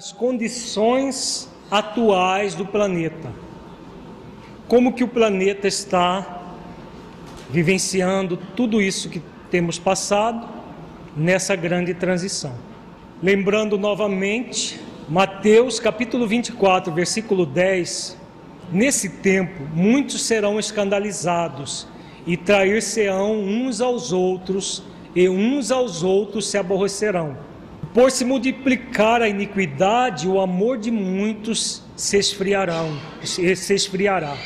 as condições atuais do planeta. Como que o planeta está vivenciando tudo isso que temos passado nessa grande transição. Lembrando novamente, Mateus capítulo 24, versículo 10, nesse tempo muitos serão escandalizados e trair-se-ão uns aos outros e uns aos outros se aborrecerão por se multiplicar a iniquidade, o amor de muitos se esfriarão, se esfriará.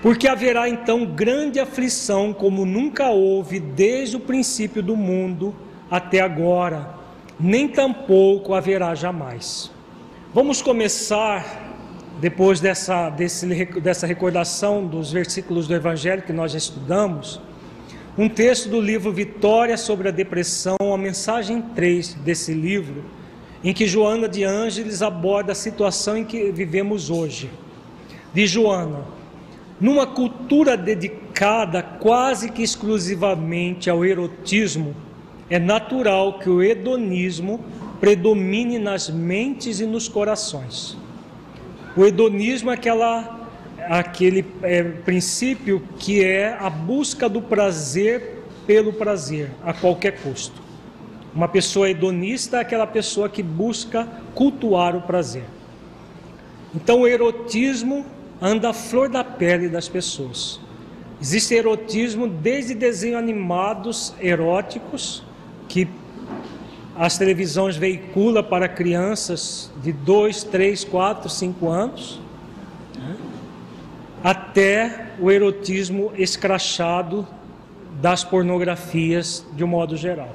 Porque haverá então grande aflição, como nunca houve desde o princípio do mundo até agora, nem tampouco haverá jamais. Vamos começar, depois dessa, desse, dessa recordação dos versículos do Evangelho que nós já estudamos um texto do livro Vitória sobre a Depressão, a mensagem 3 desse livro, em que Joana de Ângeles aborda a situação em que vivemos hoje. De Joana, numa cultura dedicada quase que exclusivamente ao erotismo, é natural que o hedonismo predomine nas mentes e nos corações. O hedonismo é aquela aquele é, princípio que é a busca do prazer pelo prazer, a qualquer custo. Uma pessoa hedonista é aquela pessoa que busca cultuar o prazer. Então o erotismo anda à flor da pele das pessoas. Existe erotismo desde desenhos animados eróticos que as televisões veiculam para crianças de 2, 3, 4, 5 anos até o erotismo escrachado das pornografias de um modo geral.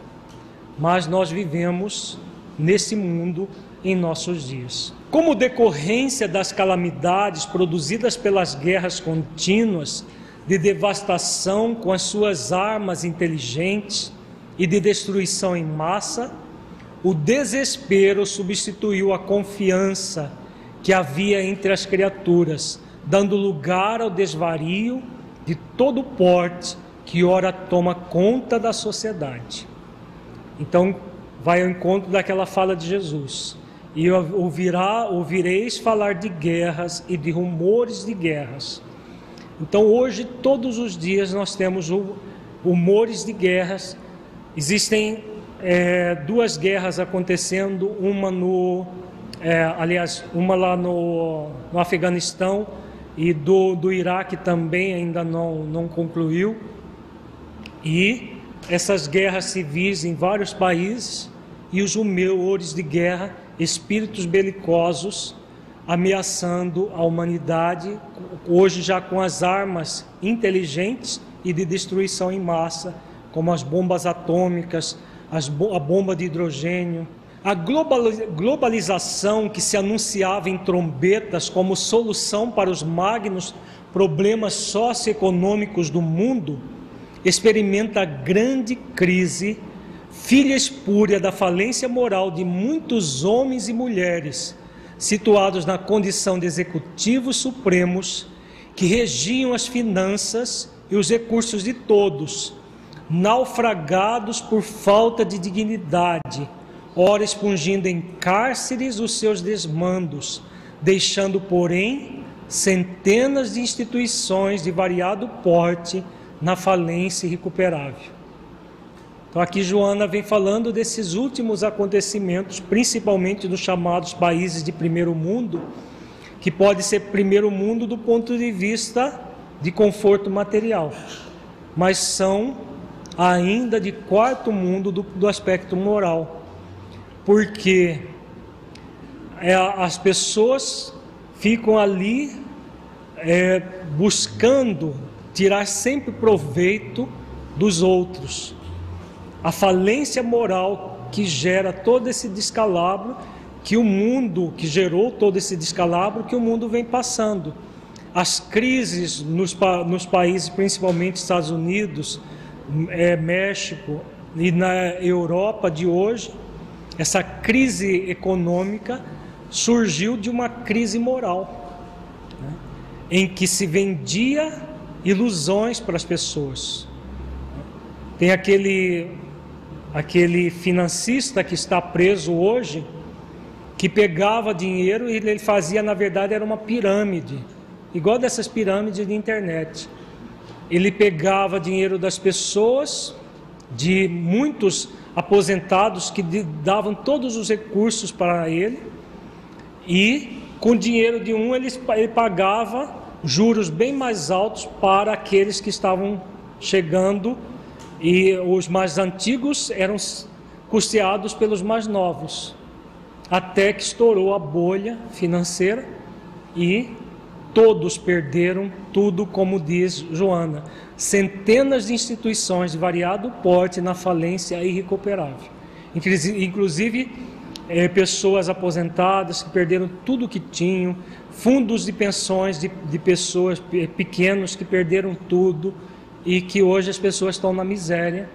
Mas nós vivemos nesse mundo em nossos dias. Como decorrência das calamidades produzidas pelas guerras contínuas, de devastação com as suas armas inteligentes e de destruição em massa, o desespero substituiu a confiança que havia entre as criaturas dando lugar ao desvario de todo porte que ora toma conta da sociedade. Então, vai ao encontro daquela fala de Jesus. E ouvirá, ouvireis falar de guerras e de rumores de guerras. Então, hoje, todos os dias, nós temos rumores de guerras. Existem é, duas guerras acontecendo, uma no, é, aliás, uma lá no, no Afeganistão e do, do Iraque também ainda não, não concluiu. E essas guerras civis em vários países e os rumores de guerra, espíritos belicosos ameaçando a humanidade, hoje já com as armas inteligentes e de destruição em massa, como as bombas atômicas, as, a bomba de hidrogênio, a globalização que se anunciava em trombetas como solução para os magnos problemas socioeconômicos do mundo, experimenta grande crise, filha espúria da falência moral de muitos homens e mulheres situados na condição de executivos supremos que regiam as finanças e os recursos de todos, naufragados por falta de dignidade ora expungindo em cárceres os seus desmandos, deixando, porém, centenas de instituições de variado porte na falência irrecuperável. Então, aqui Joana vem falando desses últimos acontecimentos, principalmente dos chamados países de primeiro mundo, que pode ser primeiro mundo do ponto de vista de conforto material, mas são ainda de quarto mundo do, do aspecto moral, porque é, as pessoas ficam ali é, buscando tirar sempre proveito dos outros. A falência moral que gera todo esse descalabro, que o mundo, que gerou todo esse descalabro que o mundo vem passando. As crises nos, nos países, principalmente Estados Unidos, é, México e na Europa de hoje, essa crise econômica surgiu de uma crise moral, né? em que se vendia ilusões para as pessoas. Tem aquele aquele financista que está preso hoje, que pegava dinheiro e ele fazia, na verdade, era uma pirâmide, igual dessas pirâmides de internet. Ele pegava dinheiro das pessoas, de muitos aposentados que davam todos os recursos para ele, e com o dinheiro de um ele, ele pagava juros bem mais altos para aqueles que estavam chegando. E os mais antigos eram custeados pelos mais novos, até que estourou a bolha financeira e todos perderam tudo, como diz Joana. Centenas de instituições de variado porte na falência irrecuperável. Inclusive, é, pessoas aposentadas que perderam tudo o que tinham, fundos de pensões de, de pessoas pequenos que perderam tudo e que hoje as pessoas estão na miséria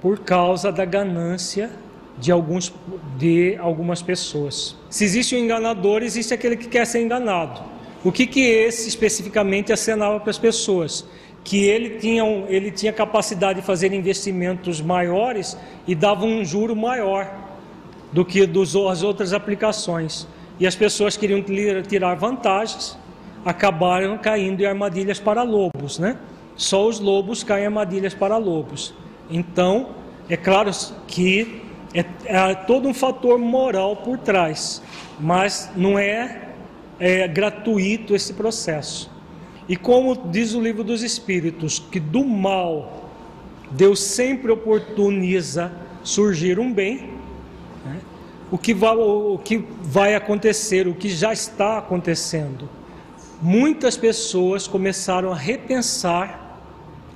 por causa da ganância de, alguns, de algumas pessoas. Se existe um enganador, existe aquele que quer ser enganado. O que, que esse especificamente acenava para as pessoas? Que ele tinha, ele tinha capacidade de fazer investimentos maiores e dava um juro maior do que das as outras aplicações. E as pessoas queriam tirar vantagens, acabaram caindo em armadilhas para lobos, né? Só os lobos caem em armadilhas para lobos. Então, é claro que é, é todo um fator moral por trás, mas não é, é gratuito esse processo. E como diz o livro dos Espíritos, que do mal Deus sempre oportuniza surgir um bem, né? o, que vai, o que vai acontecer, o que já está acontecendo. Muitas pessoas começaram a repensar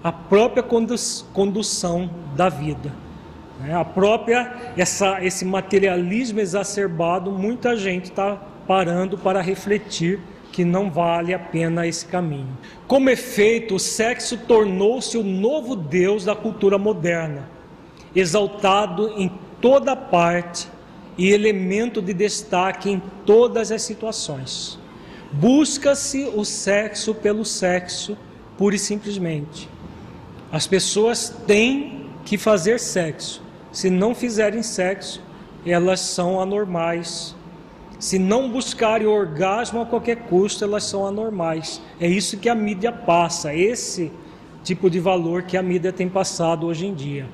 a própria condução da vida. Né? A própria, essa, esse materialismo exacerbado, muita gente está parando para refletir que não vale a pena esse caminho. Como efeito, o sexo tornou-se o novo Deus da cultura moderna, exaltado em toda parte e elemento de destaque em todas as situações. Busca-se o sexo pelo sexo, pura e simplesmente. As pessoas têm que fazer sexo. Se não fizerem sexo, elas são anormais. Se não buscarem orgasmo a qualquer custo, elas são anormais. É isso que a mídia passa, esse tipo de valor que a mídia tem passado hoje em dia.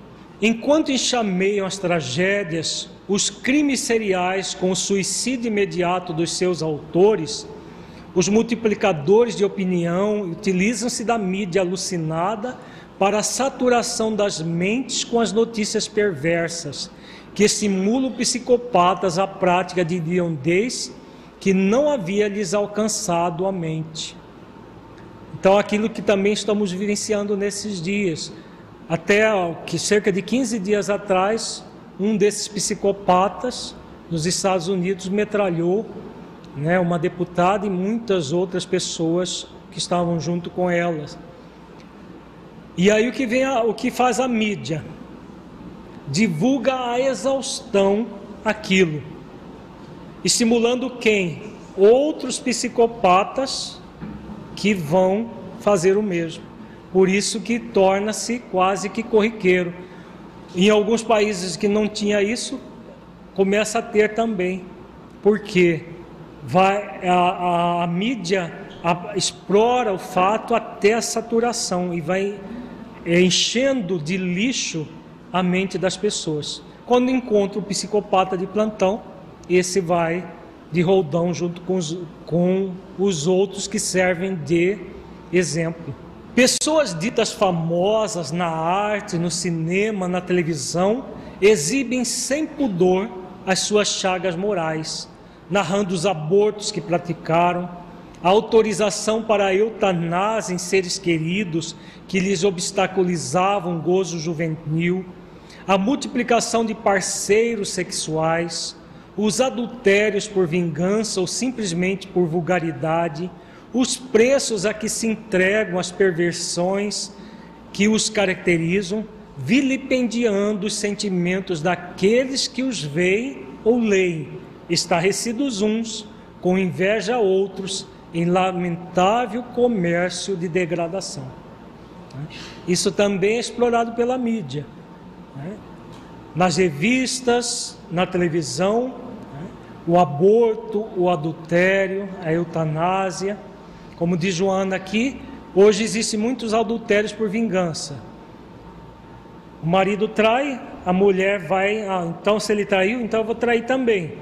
Enquanto enxameiam as tragédias, os crimes seriais com o suicídio imediato dos seus autores, os multiplicadores de opinião utilizam-se da mídia alucinada para a saturação das mentes com as notícias perversas, que estimulam psicopatas à prática de hediondez que não havia lhes alcançado a mente. Então, aquilo que também estamos vivenciando nesses dias. Até que cerca de 15 dias atrás, um desses psicopatas nos Estados Unidos metralhou né, uma deputada e muitas outras pessoas que estavam junto com elas. E aí o que vem a, o que faz a mídia? Divulga a exaustão aquilo. Estimulando quem? Outros psicopatas que vão fazer o mesmo. Por isso que torna-se quase que corriqueiro. Em alguns países que não tinha isso, começa a ter também, porque vai a, a, a mídia a, explora o fato até a saturação e vai enchendo de lixo a mente das pessoas. Quando encontra o psicopata de plantão, esse vai de roldão junto com os, com os outros que servem de exemplo. Pessoas ditas famosas na arte, no cinema, na televisão, exibem sem pudor as suas chagas morais, narrando os abortos que praticaram, autorização para a em seres queridos que lhes obstaculizavam o gozo juvenil, a multiplicação de parceiros sexuais, os adultérios por vingança ou simplesmente por vulgaridade, os preços a que se entregam as perversões que os caracterizam, vilipendiando os sentimentos daqueles que os veem ou leem, estarrecidos uns, com inveja outros, em lamentável comércio de degradação. Isso também é explorado pela mídia. Nas revistas, na televisão, o aborto, o adultério, a eutanásia. Como diz Joana aqui, hoje existem muitos adultérios por vingança. O marido trai, a mulher vai, ah, então se ele traiu, então eu vou trair também.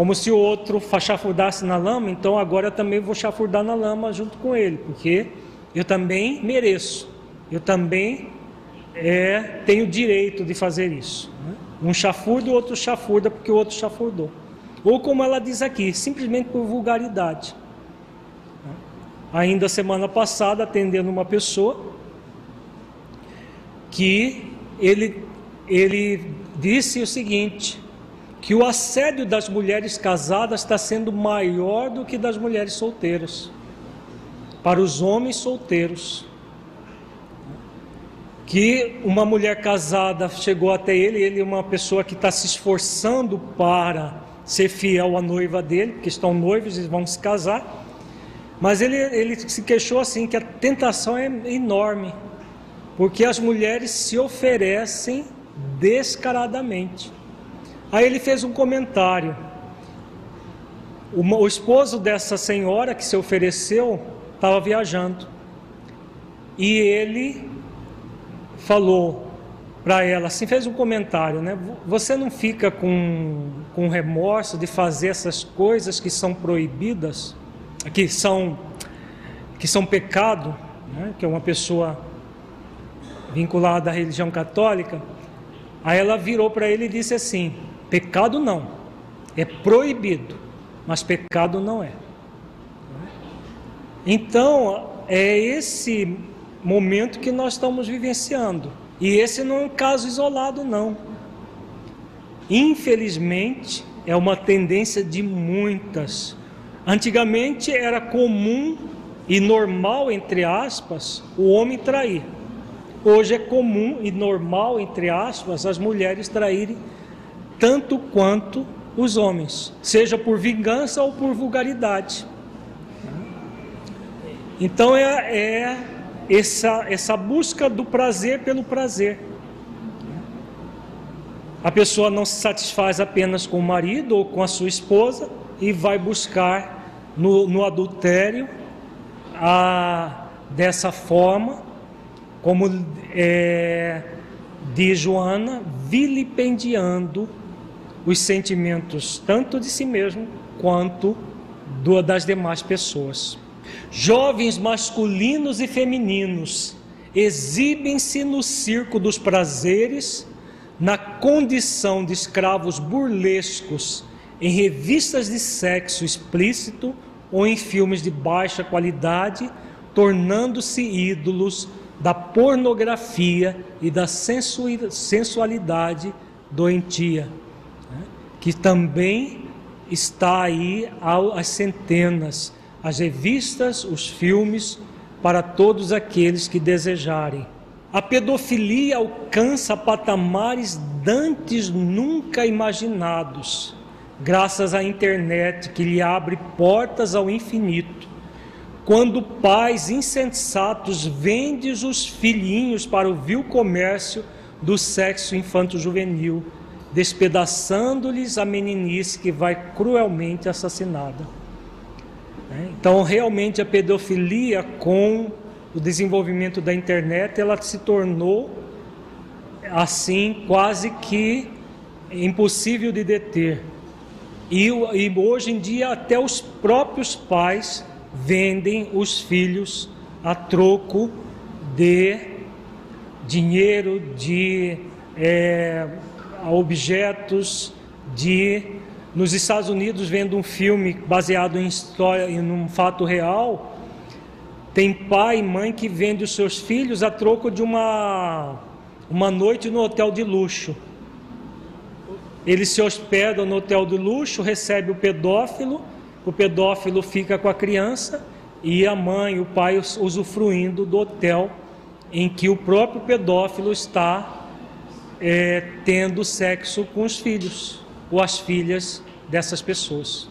Como se o outro chafurdasse na lama, então agora eu também vou chafurdar na lama junto com ele, porque eu também mereço, eu também é, tenho direito de fazer isso. Né? Um chafurda, o outro chafurda porque o outro chafurdou. Ou como ela diz aqui, simplesmente por vulgaridade. Ainda semana passada, atendendo uma pessoa, que ele, ele disse o seguinte: que o assédio das mulheres casadas está sendo maior do que das mulheres solteiras, para os homens solteiros. Que uma mulher casada chegou até ele, ele é uma pessoa que está se esforçando para ser fiel à noiva dele, porque estão noivos e vão se casar. Mas ele, ele se queixou assim que a tentação é enorme, porque as mulheres se oferecem descaradamente. Aí ele fez um comentário. O, esposo dessa senhora que se ofereceu estava viajando e ele falou para ela, assim, fez um comentário, né? Você não fica com, com remorso de fazer essas coisas que são proibidas? que são, que são pecado, né? que é uma pessoa vinculada à religião católica, aí ela virou para ele e disse assim: pecado não, é proibido, mas pecado não é. Então, é esse momento que nós estamos vivenciando. E esse não é um caso isolado, não. Infelizmente, é uma tendência de muitas Antigamente era comum e normal, entre aspas, o homem trair. Hoje é comum e normal, entre aspas, as mulheres traírem tanto quanto os homens, seja por vingança ou por vulgaridade. Então é, é essa, essa busca do prazer pelo prazer. A pessoa não se satisfaz apenas com o marido ou com a sua esposa, e vai buscar no, no adultério a, dessa forma, como é, diz Joana, vilipendiando os sentimentos tanto de si mesmo quanto do, das demais pessoas. Jovens masculinos e femininos exibem-se no circo dos prazeres, na condição de escravos burlescos em revistas de sexo explícito ou em filmes de baixa qualidade, tornando-se ídolos da pornografia e da sensualidade doentia? Que também está aí às centenas, as revistas, os filmes, para todos aqueles que desejarem. A pedofilia alcança patamares dantes nunca imaginados graças à internet que lhe abre portas ao infinito. Quando pais insensatos vendem os filhinhos para o vil comércio do sexo infanto-juvenil, despedaçando-lhes a meninice que vai cruelmente assassinada. Né? Então, realmente, a pedofilia, com o desenvolvimento da internet, ela se tornou assim quase que impossível de deter. E, e hoje em dia, até os próprios pais vendem os filhos a troco de dinheiro, de é, objetos, de nos Estados Unidos vendo um filme baseado em história, em um fato real, tem pai e mãe que vendem os seus filhos a troco de uma uma noite no hotel de luxo. Eles se hospedam no hotel de luxo, recebe o pedófilo, o pedófilo fica com a criança e a mãe o pai usufruindo do hotel em que o próprio pedófilo está é, tendo sexo com os filhos ou as filhas dessas pessoas.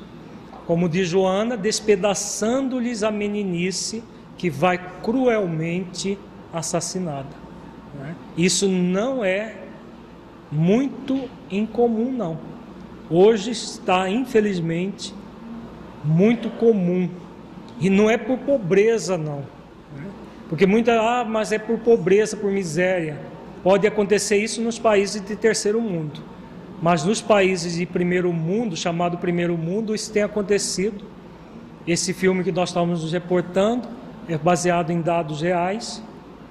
Como diz Joana, despedaçando-lhes a meninice que vai cruelmente assassinada. Né? Isso não é muito incomum, não. Hoje está, infelizmente, muito comum. E não é por pobreza, não. Né? Porque muita, ah, mas é por pobreza, por miséria. Pode acontecer isso nos países de terceiro mundo. Mas nos países de primeiro mundo, chamado primeiro mundo, isso tem acontecido. Esse filme que nós estamos nos reportando é baseado em dados reais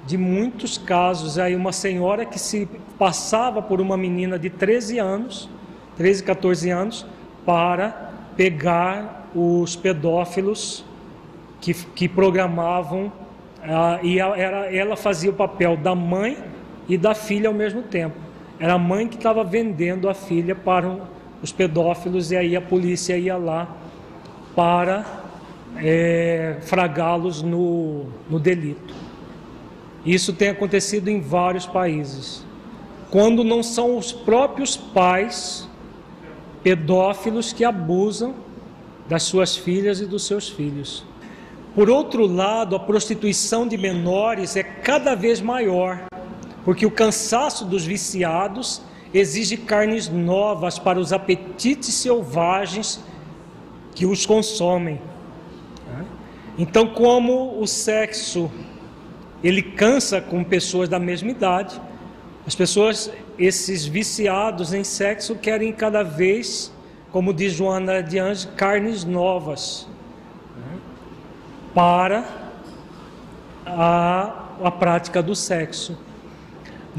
de muitos casos. Aí uma senhora que se passava por uma menina de 13 anos, 13, 14 anos, para pegar os pedófilos que, que programavam, ah, e era, ela fazia o papel da mãe e da filha ao mesmo tempo. Era a mãe que estava vendendo a filha para os pedófilos, e aí a polícia ia lá para é, fragá-los no, no delito. Isso tem acontecido em vários países. Quando não são os próprios pais pedófilos que abusam das suas filhas e dos seus filhos. Por outro lado, a prostituição de menores é cada vez maior, porque o cansaço dos viciados exige carnes novas para os apetites selvagens que os consomem. Então, como o sexo ele cansa com pessoas da mesma idade. As pessoas, esses viciados em sexo, querem cada vez, como diz Joana de Anjos, carnes novas para a, a prática do sexo.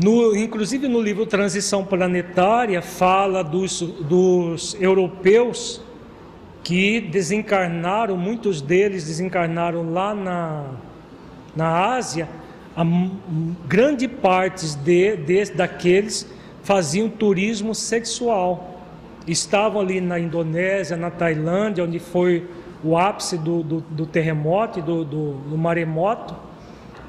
No, inclusive no livro Transição Planetária fala dos, dos europeus que desencarnaram, muitos deles desencarnaram lá na, na Ásia, a grande parte de, de, daqueles faziam turismo sexual. Estavam ali na Indonésia, na Tailândia, onde foi o ápice do, do, do terremoto e do, do, do maremoto,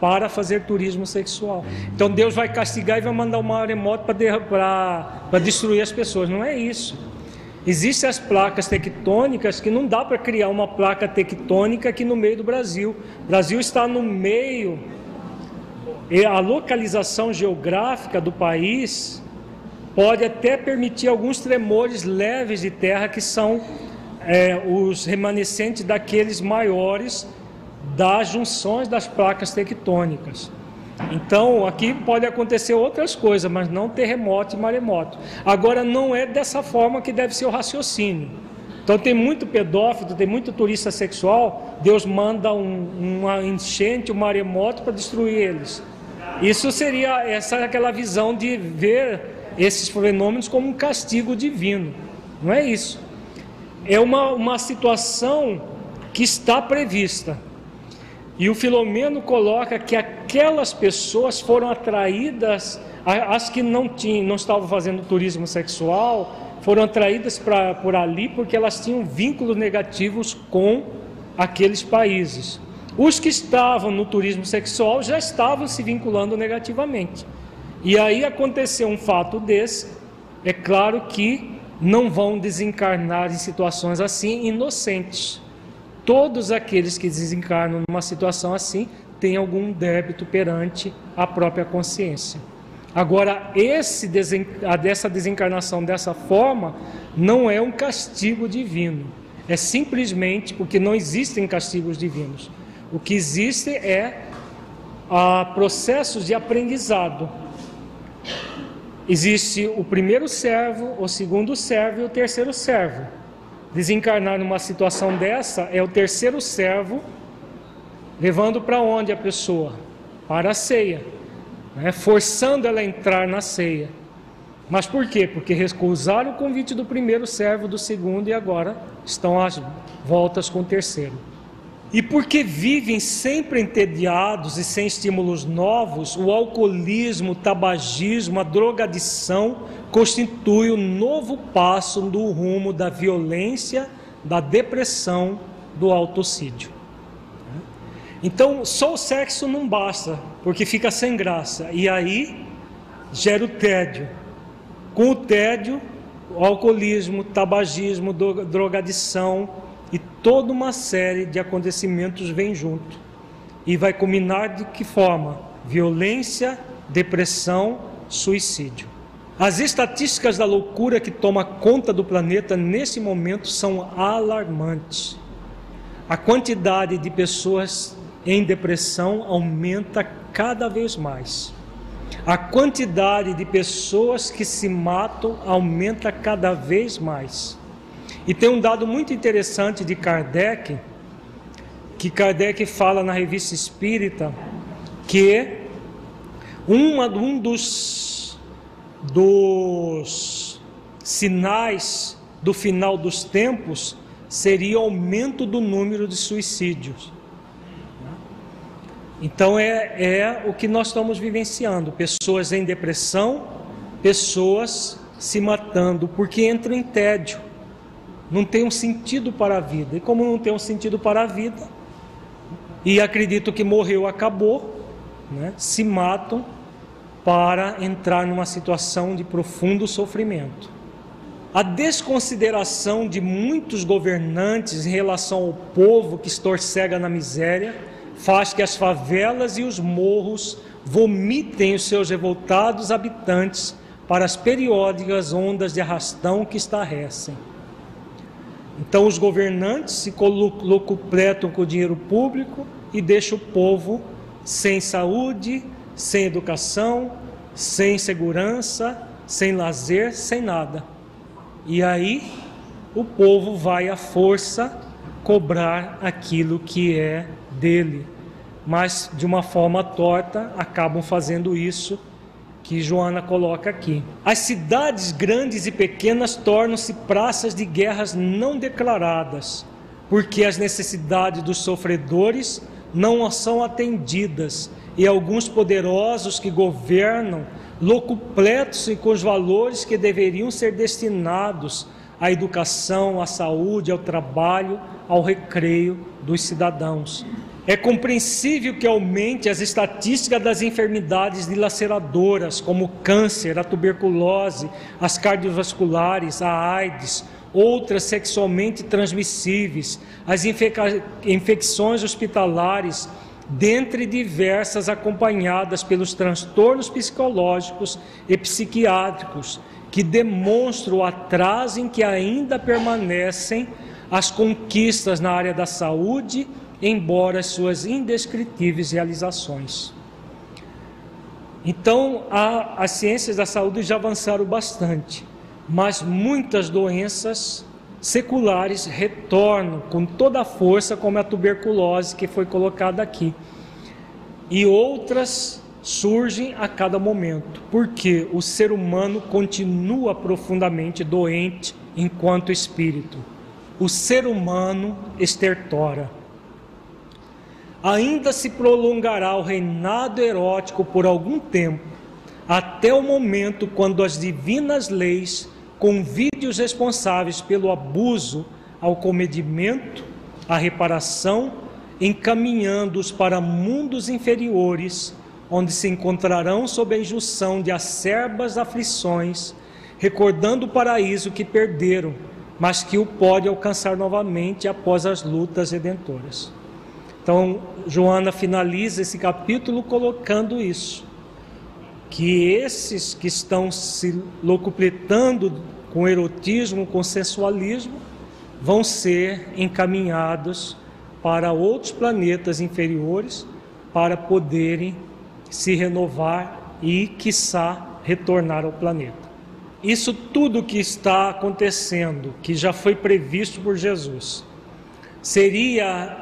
para fazer turismo sexual. Então Deus vai castigar e vai mandar o maremoto para destruir as pessoas. Não é isso. Existem as placas tectônicas que não dá para criar uma placa tectônica aqui no meio do Brasil. O Brasil está no meio e a localização geográfica do país pode até permitir alguns tremores leves de terra que são é, os remanescentes daqueles maiores das junções das placas tectônicas. Então, aqui pode acontecer outras coisas, mas não terremoto e maremoto. Agora, não é dessa forma que deve ser o raciocínio. Então, tem muito pedófilo, tem muito turista sexual, Deus manda um, uma enchente, um maremoto para destruir eles. Isso seria essa aquela visão de ver esses fenômenos como um castigo divino. Não é isso. É uma, uma situação que está prevista. E o Filomeno coloca que aquelas pessoas foram atraídas, as que não tinham, não estavam fazendo turismo sexual, foram atraídas pra, por ali porque elas tinham vínculos negativos com aqueles países. Os que estavam no turismo sexual já estavam se vinculando negativamente. E aí aconteceu um fato desse, é claro que não vão desencarnar em situações assim inocentes. Todos aqueles que desencarnam numa situação assim têm algum débito perante a própria consciência. Agora, esse desen... dessa desencarnação dessa forma não é um castigo divino. É simplesmente porque não existem castigos divinos. O que existe é a processos de aprendizado. Existe o primeiro servo, o segundo servo e o terceiro servo. Desencarnar numa situação dessa é o terceiro servo levando para onde a pessoa? Para a ceia né, forçando ela a entrar na ceia. Mas por quê? Porque recusaram o convite do primeiro servo, do segundo e agora estão às voltas com o terceiro. E porque vivem sempre entediados e sem estímulos novos, o alcoolismo, o tabagismo, a drogadição constitui o novo passo do rumo da violência, da depressão, do autocídio. Então, só o sexo não basta, porque fica sem graça. E aí gera o tédio. Com o tédio, o alcoolismo, tabagismo, drogadição e toda uma série de acontecimentos vem junto. E vai culminar de que forma? Violência, depressão, suicídio. As estatísticas da loucura que toma conta do planeta nesse momento são alarmantes. A quantidade de pessoas em depressão aumenta cada vez mais. A quantidade de pessoas que se matam aumenta cada vez mais. E tem um dado muito interessante de Kardec, que Kardec fala na revista Espírita, que uma, um dos, dos sinais do final dos tempos seria o aumento do número de suicídios. Então é, é o que nós estamos vivenciando: pessoas em depressão, pessoas se matando porque entram em tédio, não tem um sentido para a vida. E como não tem um sentido para a vida, e acredito que morreu, acabou, né, se matam para entrar numa situação de profundo sofrimento. A desconsideração de muitos governantes em relação ao povo que estorcega na miséria faz que as favelas e os morros vomitem os seus revoltados habitantes para as periódicas ondas de arrastão que estarrecem. Então os governantes se locupletam com o dinheiro público e deixam o povo sem saúde, sem educação, sem segurança, sem lazer, sem nada. E aí o povo vai à força cobrar aquilo que é dele, mas de uma forma torta acabam fazendo isso que Joana coloca aqui. As cidades grandes e pequenas tornam-se praças de guerras não declaradas, porque as necessidades dos sofredores não são atendidas e alguns poderosos que governam locupletam-se com os valores que deveriam ser destinados à educação, à saúde, ao trabalho, ao recreio dos cidadãos. É compreensível que aumente as estatísticas das enfermidades dilaceradoras, como o câncer, a tuberculose, as cardiovasculares, a AIDS, outras sexualmente transmissíveis, as infecções hospitalares, dentre diversas acompanhadas pelos transtornos psicológicos e psiquiátricos, que demonstram o atraso em que ainda permanecem as conquistas na área da saúde embora suas indescritíveis realizações. Então, a, as ciências da saúde já avançaram bastante, mas muitas doenças seculares retornam com toda a força, como a tuberculose que foi colocada aqui. E outras surgem a cada momento, porque o ser humano continua profundamente doente enquanto espírito. O ser humano estertora ainda se prolongará o reinado erótico por algum tempo, até o momento quando as divinas leis convidem os responsáveis pelo abuso ao comedimento, à reparação, encaminhando-os para mundos inferiores, onde se encontrarão sob a injunção de acerbas aflições, recordando o paraíso que perderam, mas que o pode alcançar novamente após as lutas redentoras. Então, Joana finaliza esse capítulo colocando isso. que esses que estão se locupletando com erotismo, com sensualismo, vão ser encaminhados para outros planetas inferiores para poderem se renovar e, quiçá, retornar ao planeta. Isso tudo que está acontecendo, que já foi previsto por Jesus, seria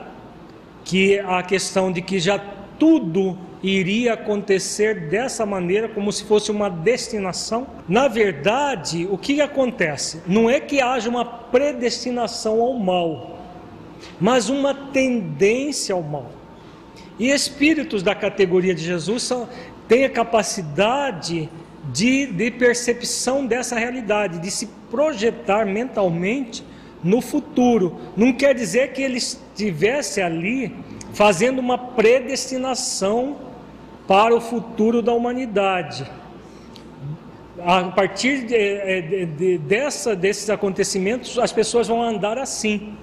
que a questão de que já tudo iria acontecer dessa maneira, como se fosse uma destinação? Na verdade, o que acontece? Não é que haja uma predestinação ao mal, mas uma tendência ao mal. E espíritos da categoria de Jesus são, têm a capacidade de, de percepção dessa realidade, de se projetar mentalmente no futuro. Não quer dizer que ele estivesse ali fazendo uma predestinação para o futuro da humanidade. A partir de, é, de, de, dessa, desses acontecimentos, as pessoas vão andar assim.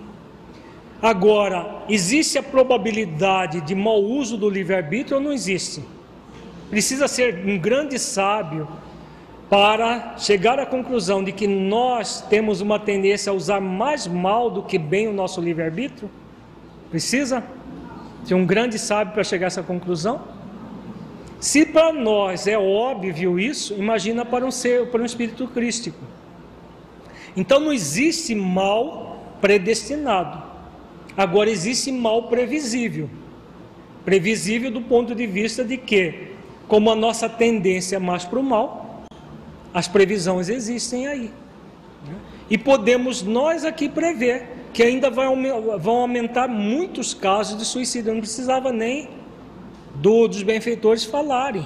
Agora, existe a probabilidade de mau uso do livre-arbítrio ou não existe? Precisa ser um grande sábio para chegar à conclusão de que nós temos uma tendência a usar mais mal do que bem o nosso livre-arbítrio? Precisa ser um grande sábio para chegar a essa conclusão? Se para nós é óbvio isso, imagina para um ser, para um espírito crístico. Então não existe mal predestinado. Agora existe mal previsível. Previsível do ponto de vista de que como a nossa tendência é mais para o mal, as previsões existem aí. Né? E podemos nós aqui prever que ainda vão aumentar muitos casos de suicídio. Eu não precisava nem do, dos benfeitores falarem.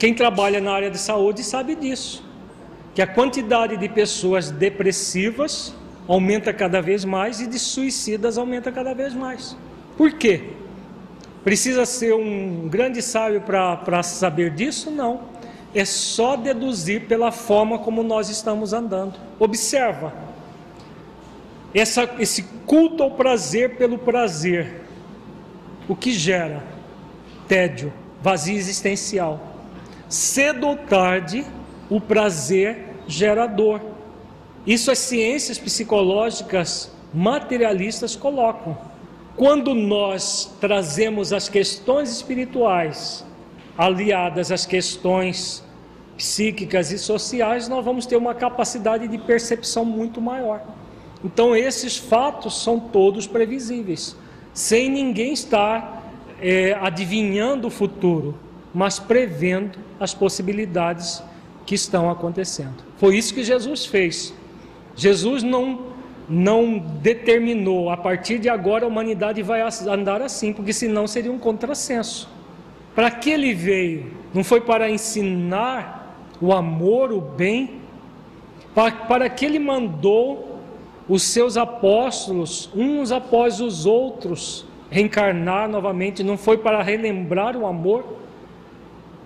Quem trabalha na área de saúde sabe disso. Que a quantidade de pessoas depressivas aumenta cada vez mais e de suicidas aumenta cada vez mais. Por quê? Precisa ser um grande sábio para saber disso? Não. É só deduzir pela forma como nós estamos andando. Observa. Essa, esse culto ao prazer pelo prazer. O que gera? Tédio, vazio existencial. Cedo ou tarde, o prazer gera dor. Isso as ciências psicológicas materialistas colocam. Quando nós trazemos as questões espirituais aliadas às questões psíquicas e sociais, nós vamos ter uma capacidade de percepção muito maior. Então, esses fatos são todos previsíveis, sem ninguém estar é, adivinhando o futuro, mas prevendo as possibilidades que estão acontecendo. Foi isso que Jesus fez. Jesus não não determinou a partir de agora a humanidade vai andar assim, porque senão seria um contrassenso. Para que ele veio? Não foi para ensinar o amor, o bem? Para, para que ele mandou os seus apóstolos, uns após os outros, reencarnar novamente? Não foi para relembrar o amor?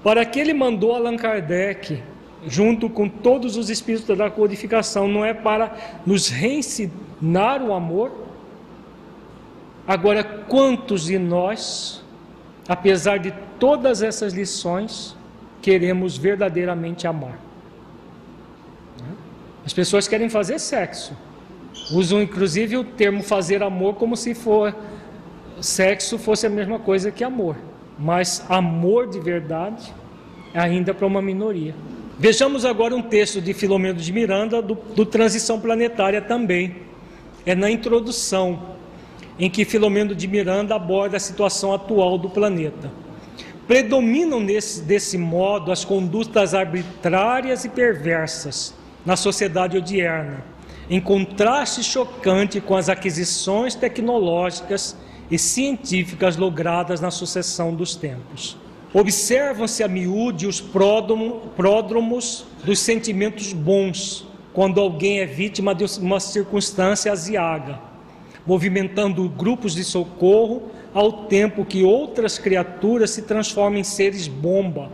Para que ele mandou Allan Kardec? junto com todos os espíritos da codificação, não é para nos reensinar o amor. Agora, quantos de nós, apesar de todas essas lições, queremos verdadeiramente amar? As pessoas querem fazer sexo, usam inclusive o termo fazer amor como se for sexo fosse a mesma coisa que amor, mas amor de verdade ainda para uma minoria. Vejamos agora um texto de Filomeno de Miranda, do, do Transição Planetária também. É na introdução, em que Filomeno de Miranda aborda a situação atual do planeta. Predominam nesse, desse modo as condutas arbitrárias e perversas na sociedade odierna, em contraste chocante com as aquisições tecnológicas e científicas logradas na sucessão dos tempos. Observam-se a miúde os pródromos dos sentimentos bons, quando alguém é vítima de uma circunstância aziaga, movimentando grupos de socorro ao tempo que outras criaturas se transformam em seres bomba,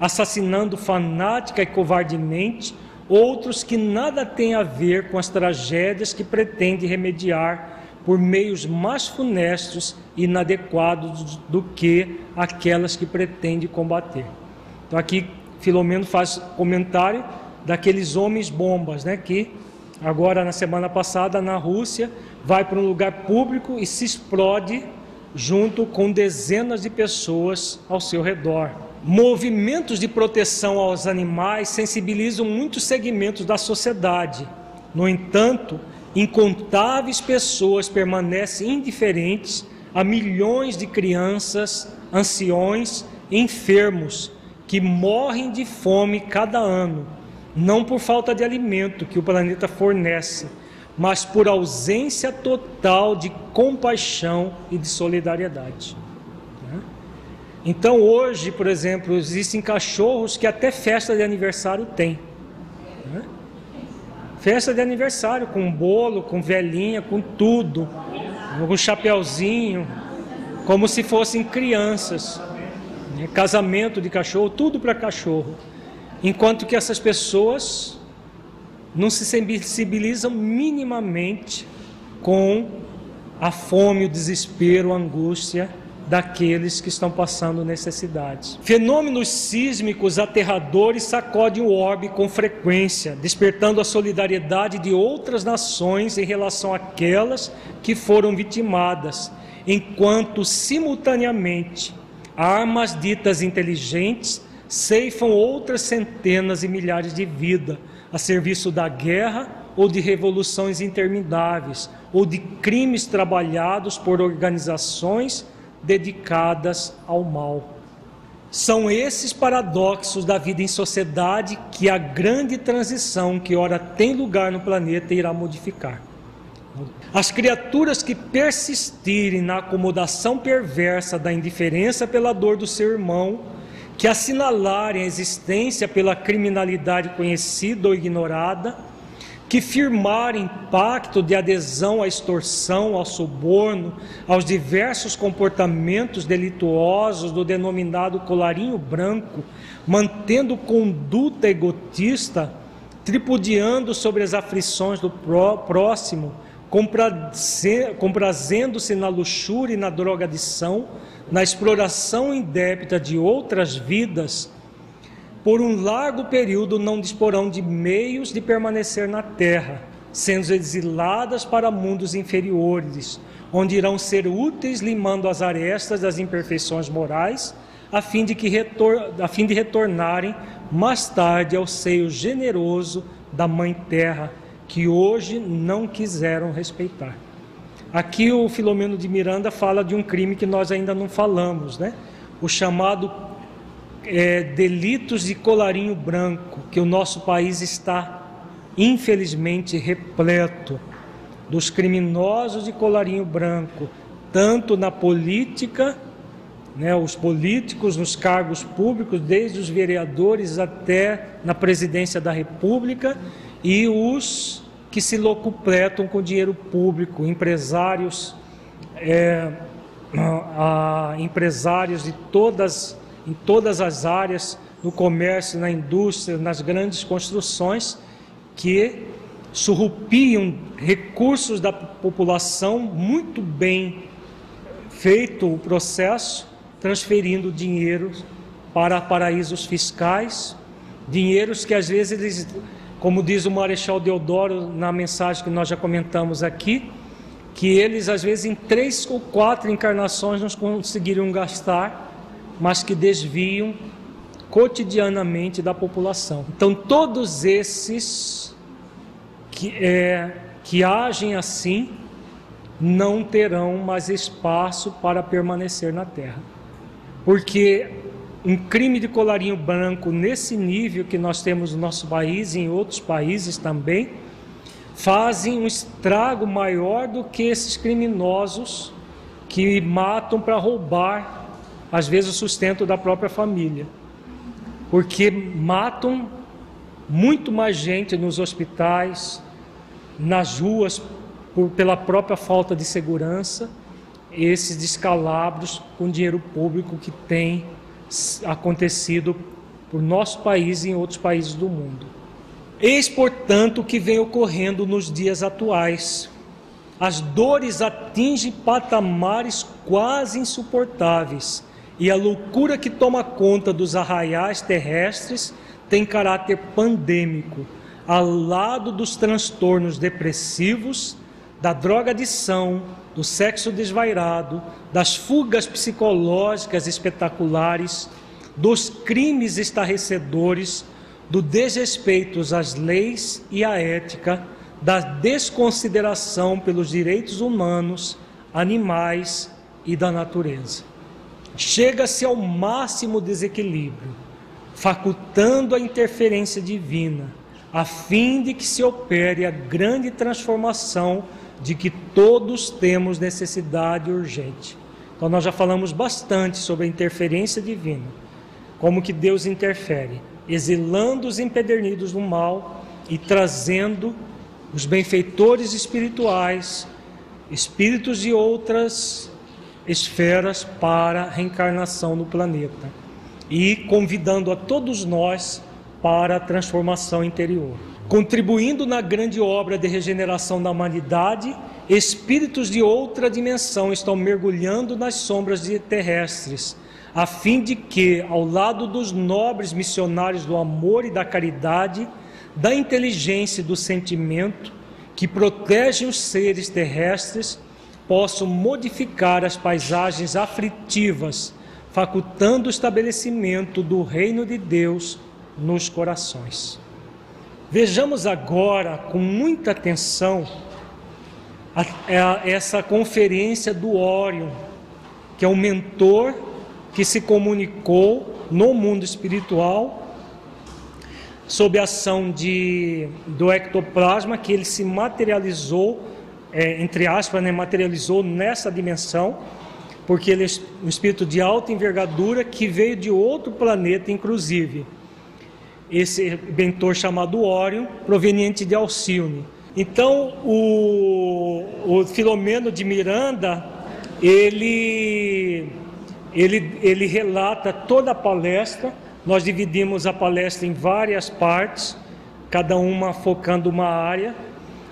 assassinando fanática e covardemente outros que nada têm a ver com as tragédias que pretende remediar por meios mais funestos e inadequados do que aquelas que pretende combater. Então aqui Filomeno faz comentário daqueles homens bombas, né, que agora na semana passada na Rússia vai para um lugar público e se explode junto com dezenas de pessoas ao seu redor. Movimentos de proteção aos animais sensibilizam muitos segmentos da sociedade. No entanto, incontáveis pessoas permanecem indiferentes a milhões de crianças, anciões, enfermos que morrem de fome cada ano, não por falta de alimento que o planeta fornece, mas por ausência total de compaixão e de solidariedade. Então, hoje, por exemplo, existem cachorros que até festa de aniversário tem. Né? Festa de aniversário com bolo, com velhinha, com tudo, com chapéuzinho, como se fossem crianças. Né? Casamento de cachorro, tudo para cachorro. Enquanto que essas pessoas não se sensibilizam minimamente com a fome, o desespero, a angústia daqueles que estão passando necessidades. Fenômenos sísmicos aterradores sacodem o orbe com frequência, despertando a solidariedade de outras nações em relação àquelas que foram vitimadas, enquanto simultaneamente armas ditas inteligentes ceifam outras centenas e milhares de vidas a serviço da guerra ou de revoluções intermináveis, ou de crimes trabalhados por organizações dedicadas ao mal. São esses paradoxos da vida em sociedade que a grande transição que ora tem lugar no planeta irá modificar. As criaturas que persistirem na acomodação perversa da indiferença pela dor do seu irmão que assinalarem a existência pela criminalidade conhecida ou ignorada, que firmarem pacto de adesão à extorsão, ao suborno, aos diversos comportamentos delituosos do denominado colarinho branco, mantendo conduta egotista, tripudiando sobre as aflições do próximo, comprazendo-se na luxúria e na drogadição, na exploração indébita de outras vidas, por um largo período não disporão de meios de permanecer na terra, sendo exiladas para mundos inferiores, onde irão ser úteis limando as arestas das imperfeições morais, a fim de, que retor a fim de retornarem mais tarde ao seio generoso da Mãe Terra, que hoje não quiseram respeitar. Aqui o Filomeno de Miranda fala de um crime que nós ainda não falamos, né? O chamado é, delitos de colarinho branco, que o nosso país está infelizmente repleto dos criminosos de colarinho branco, tanto na política, né, os políticos nos cargos públicos, desde os vereadores até na presidência da República, e os que se locupletam com dinheiro público, empresários, é, a, empresários de todas, em todas as áreas, no comércio, na indústria, nas grandes construções, que surrupiam recursos da população muito bem feito o processo, transferindo dinheiro para paraísos fiscais, dinheiros que às vezes eles como diz o Marechal Deodoro na mensagem que nós já comentamos aqui, que eles às vezes em três ou quatro encarnações não conseguiram gastar, mas que desviam cotidianamente da população. Então todos esses que, é, que agem assim não terão mais espaço para permanecer na Terra, porque um crime de colarinho branco nesse nível que nós temos no nosso país e em outros países também, fazem um estrago maior do que esses criminosos que matam para roubar, às vezes, o sustento da própria família. Porque matam muito mais gente nos hospitais, nas ruas, por, pela própria falta de segurança, esses descalabros com dinheiro público que tem acontecido por nosso país e em outros países do mundo. Eis, portanto, o que vem ocorrendo nos dias atuais. As dores atingem patamares quase insuportáveis e a loucura que toma conta dos arraiais terrestres tem caráter pandêmico, ao lado dos transtornos depressivos, da drogadição, do sexo desvairado, das fugas psicológicas espetaculares, dos crimes estarrecedores, do desrespeito às leis e à ética, da desconsideração pelos direitos humanos, animais e da natureza. Chega-se ao máximo desequilíbrio, facultando a interferência divina, a fim de que se opere a grande transformação de que todos temos necessidade urgente. Então nós já falamos bastante sobre a interferência divina, como que Deus interfere, exilando os empedernidos do mal e trazendo os benfeitores espirituais, espíritos de outras esferas para reencarnação no planeta e convidando a todos nós para a transformação interior. Contribuindo na grande obra de regeneração da humanidade, espíritos de outra dimensão estão mergulhando nas sombras terrestres, a fim de que, ao lado dos nobres missionários do amor e da caridade, da inteligência e do sentimento, que protegem os seres terrestres, possam modificar as paisagens aflitivas, facultando o estabelecimento do reino de Deus nos corações. Vejamos agora com muita atenção a, a, essa conferência do Órion, que é um mentor que se comunicou no mundo espiritual sob a ação de, do ectoplasma, que ele se materializou, é, entre aspas, né, materializou nessa dimensão, porque ele é um espírito de alta envergadura que veio de outro planeta, inclusive esse mentor chamado Órion, proveniente de Alcione. Então, o, o Filomeno de Miranda, ele, ele, ele relata toda a palestra, nós dividimos a palestra em várias partes, cada uma focando uma área.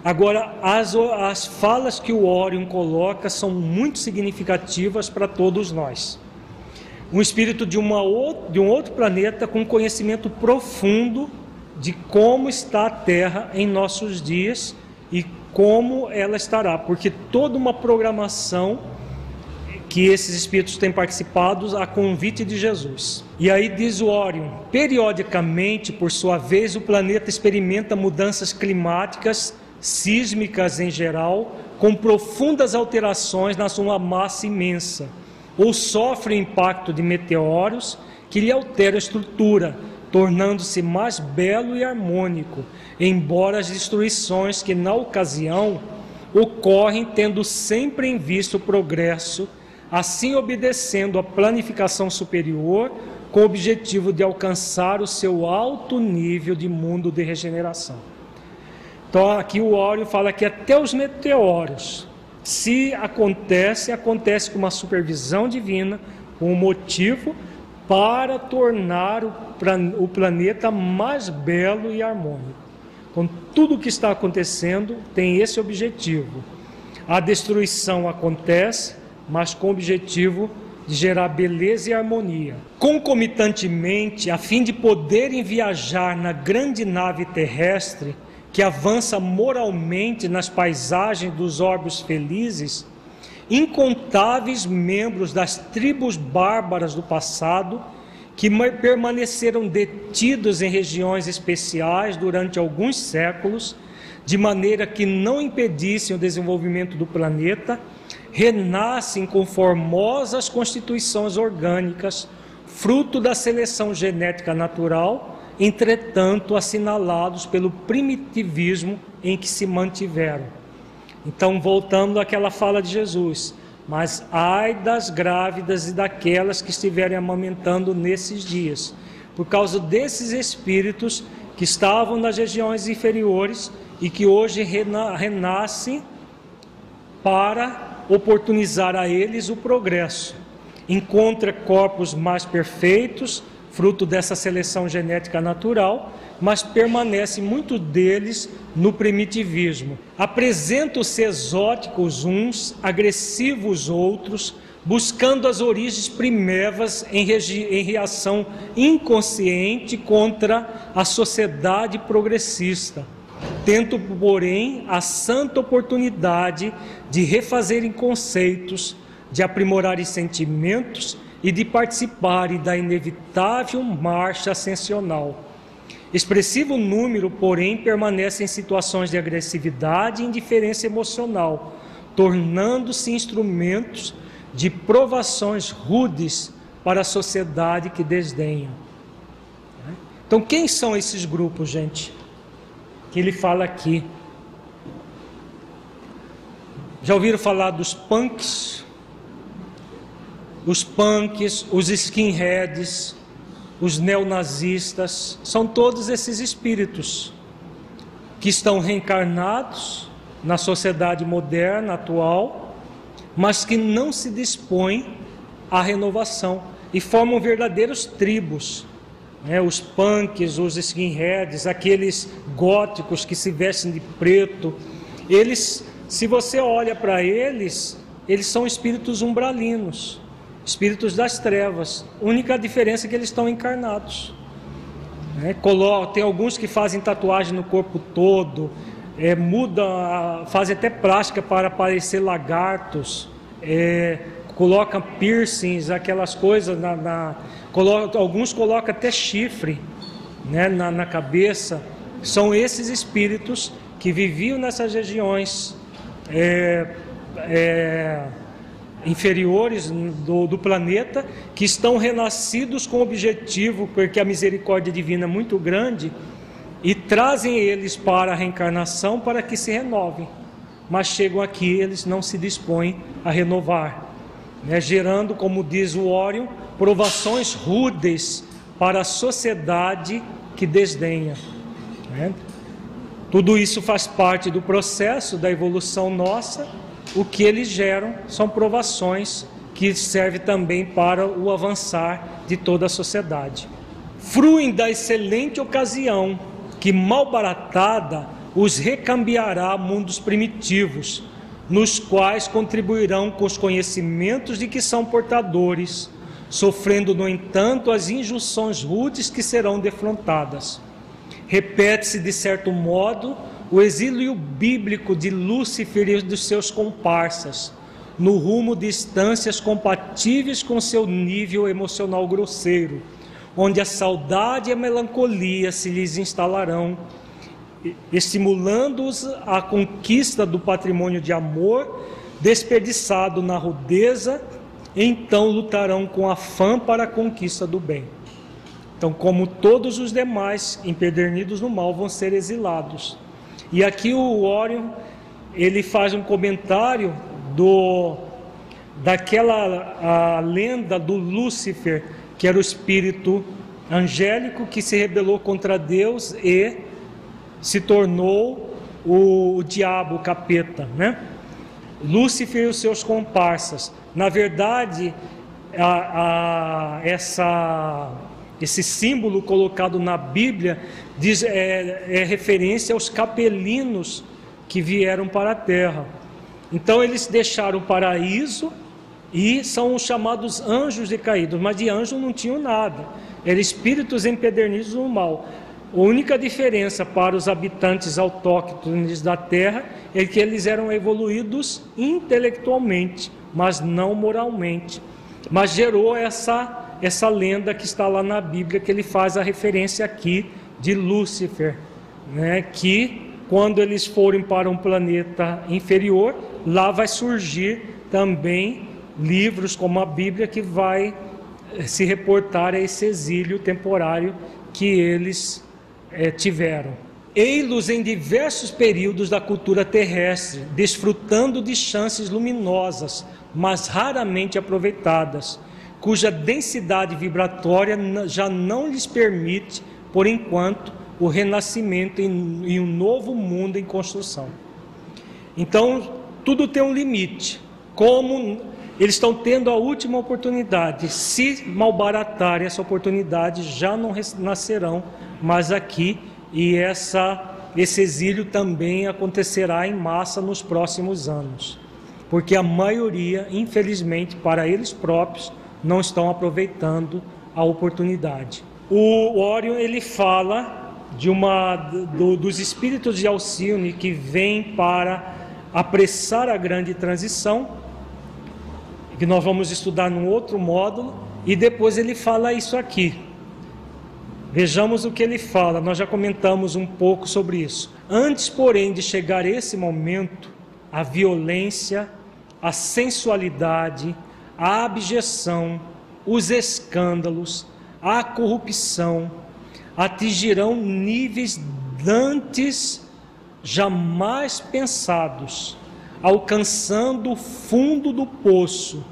Agora, as, as falas que o Órion coloca são muito significativas para todos nós um espírito de, uma, de um outro planeta com conhecimento profundo de como está a Terra em nossos dias e como ela estará, porque toda uma programação que esses espíritos têm participado a convite de Jesus. E aí diz o Orion: periodicamente, por sua vez, o planeta experimenta mudanças climáticas, sísmicas em geral, com profundas alterações na sua massa imensa ou sofre o impacto de meteoros que lhe alteram a estrutura, tornando-se mais belo e harmônico, embora as destruições que na ocasião ocorrem tendo sempre em vista o progresso, assim obedecendo à planificação superior com o objetivo de alcançar o seu alto nível de mundo de regeneração. Então aqui o Ório fala que até os meteoros se acontece, acontece com uma supervisão divina, com um motivo para tornar o, planeta mais belo e harmônico. Então, tudo o que está acontecendo tem esse objetivo. A destruição acontece, mas com o objetivo de gerar beleza e harmonia. Concomitantemente, a fim de poderem viajar na grande nave terrestre, que avança moralmente nas paisagens dos orbos felizes, incontáveis membros das tribos bárbaras do passado que permaneceram detidos em regiões especiais durante alguns séculos, de maneira que não impedissem o desenvolvimento do planeta, renascem com formosas constituições orgânicas, fruto da seleção genética natural entretanto assinalados pelo primitivismo em que se mantiveram. Então, voltando àquela fala de Jesus, mas ai das grávidas e daquelas que estiverem amamentando nesses dias, por causa desses espíritos que estavam nas regiões inferiores e que hoje renascem para oportunizar a eles o progresso. Encontra corpos mais perfeitos, fruto dessa seleção genética natural, mas permanecem muitos deles no primitivismo. Apresentam-se exóticos uns, agressivos outros, buscando as origens primevas em, em reação inconsciente contra a sociedade progressista tendo, porém, a santa oportunidade de refazerem conceitos, de aprimorarem sentimentos e de participarem da inevitável marcha ascensional. Expressivo número, porém, permanece em situações de agressividade e indiferença emocional, tornando-se instrumentos de provações rudes para a sociedade que desdenha. Então, quem são esses grupos, gente? Que ele fala aqui. Já ouviram falar dos punks? Os punks, os skinheads, os neonazistas, são todos esses espíritos que estão reencarnados na sociedade moderna atual, mas que não se dispõem à renovação e formam verdadeiros tribos. Né? Os punks, os skinheads, aqueles góticos que se vestem de preto, eles, se você olha para eles, eles são espíritos umbralinos espíritos das trevas. Única diferença é que eles estão encarnados. É, tem alguns que fazem tatuagem no corpo todo, é, muda, fazem até plástica para parecer lagartos, é, colocam piercings, aquelas coisas na, na coloca, alguns colocam até chifre né, na, na cabeça. São esses espíritos que viviam nessas regiões. É, é, inferiores do, do, planeta que estão renascidos com objetivo, porque a misericórdia divina é muito grande, e trazem eles para a reencarnação para que se renovem. Mas chegam aqui, eles não se dispõem a renovar, né? gerando, como diz o Órion, provações rudes para a sociedade que desdenha. Né? Tudo isso faz parte do processo da evolução nossa o que eles geram são provações que servem também para o avançar de toda a sociedade. Fruem da excelente ocasião que, mal baratada, os recambiará a mundos primitivos, nos quais contribuirão com os conhecimentos de que são portadores, sofrendo, no entanto, as injunções rudes que serão defrontadas. Repete-se, de certo modo, o exílio bíblico de Lúcifer e dos seus comparsas, no rumo de instâncias compatíveis com seu nível emocional grosseiro, onde a saudade e a melancolia se lhes instalarão, estimulando-os à conquista do patrimônio de amor desperdiçado na rudeza, então lutarão com afã para a conquista do bem. Então, como todos os demais empedernidos no mal vão ser exilados, e aqui o Orion ele faz um comentário do daquela lenda do Lúcifer, que era o espírito angélico que se rebelou contra Deus e se tornou o, o diabo, o capeta, né? Lúcifer e os seus comparsas. Na verdade, a, a, essa esse símbolo colocado na Bíblia diz, é, é referência aos capelinos que vieram para a terra. Então eles deixaram o paraíso e são os chamados anjos decaídos, mas de anjo não tinham nada, eram espíritos empedernidos no mal. A única diferença para os habitantes autóctones da terra é que eles eram evoluídos intelectualmente, mas não moralmente. Mas gerou essa essa lenda que está lá na Bíblia, que ele faz a referência aqui de Lúcifer, né? que quando eles forem para um planeta inferior, lá vai surgir também livros como a Bíblia que vai eh, se reportar a esse exílio temporário que eles é, tiveram. Ei-los em diversos períodos da cultura terrestre, desfrutando de chances luminosas, mas raramente aproveitadas cuja densidade vibratória já não lhes permite, por enquanto, o renascimento em, um novo mundo em construção. Então, tudo tem um limite. Como eles estão tendo a última oportunidade. Se malbaratarem essa oportunidade, já não nascerão mais aqui e essa, esse exílio também acontecerá em massa nos próximos anos. Porque a maioria, infelizmente, para eles próprios, não estão aproveitando a oportunidade. O Orion ele fala de uma do, dos espíritos de Alcione que vêm para apressar a grande transição, que nós vamos estudar num outro módulo, e depois ele fala isso aqui. Vejamos o que ele fala, nós já comentamos um pouco sobre isso. Antes, porém, de chegar esse momento, a violência, a sensualidade, a abjeção, os escândalos, a corrupção atingirão níveis dantes jamais pensados, alcançando o fundo do poço,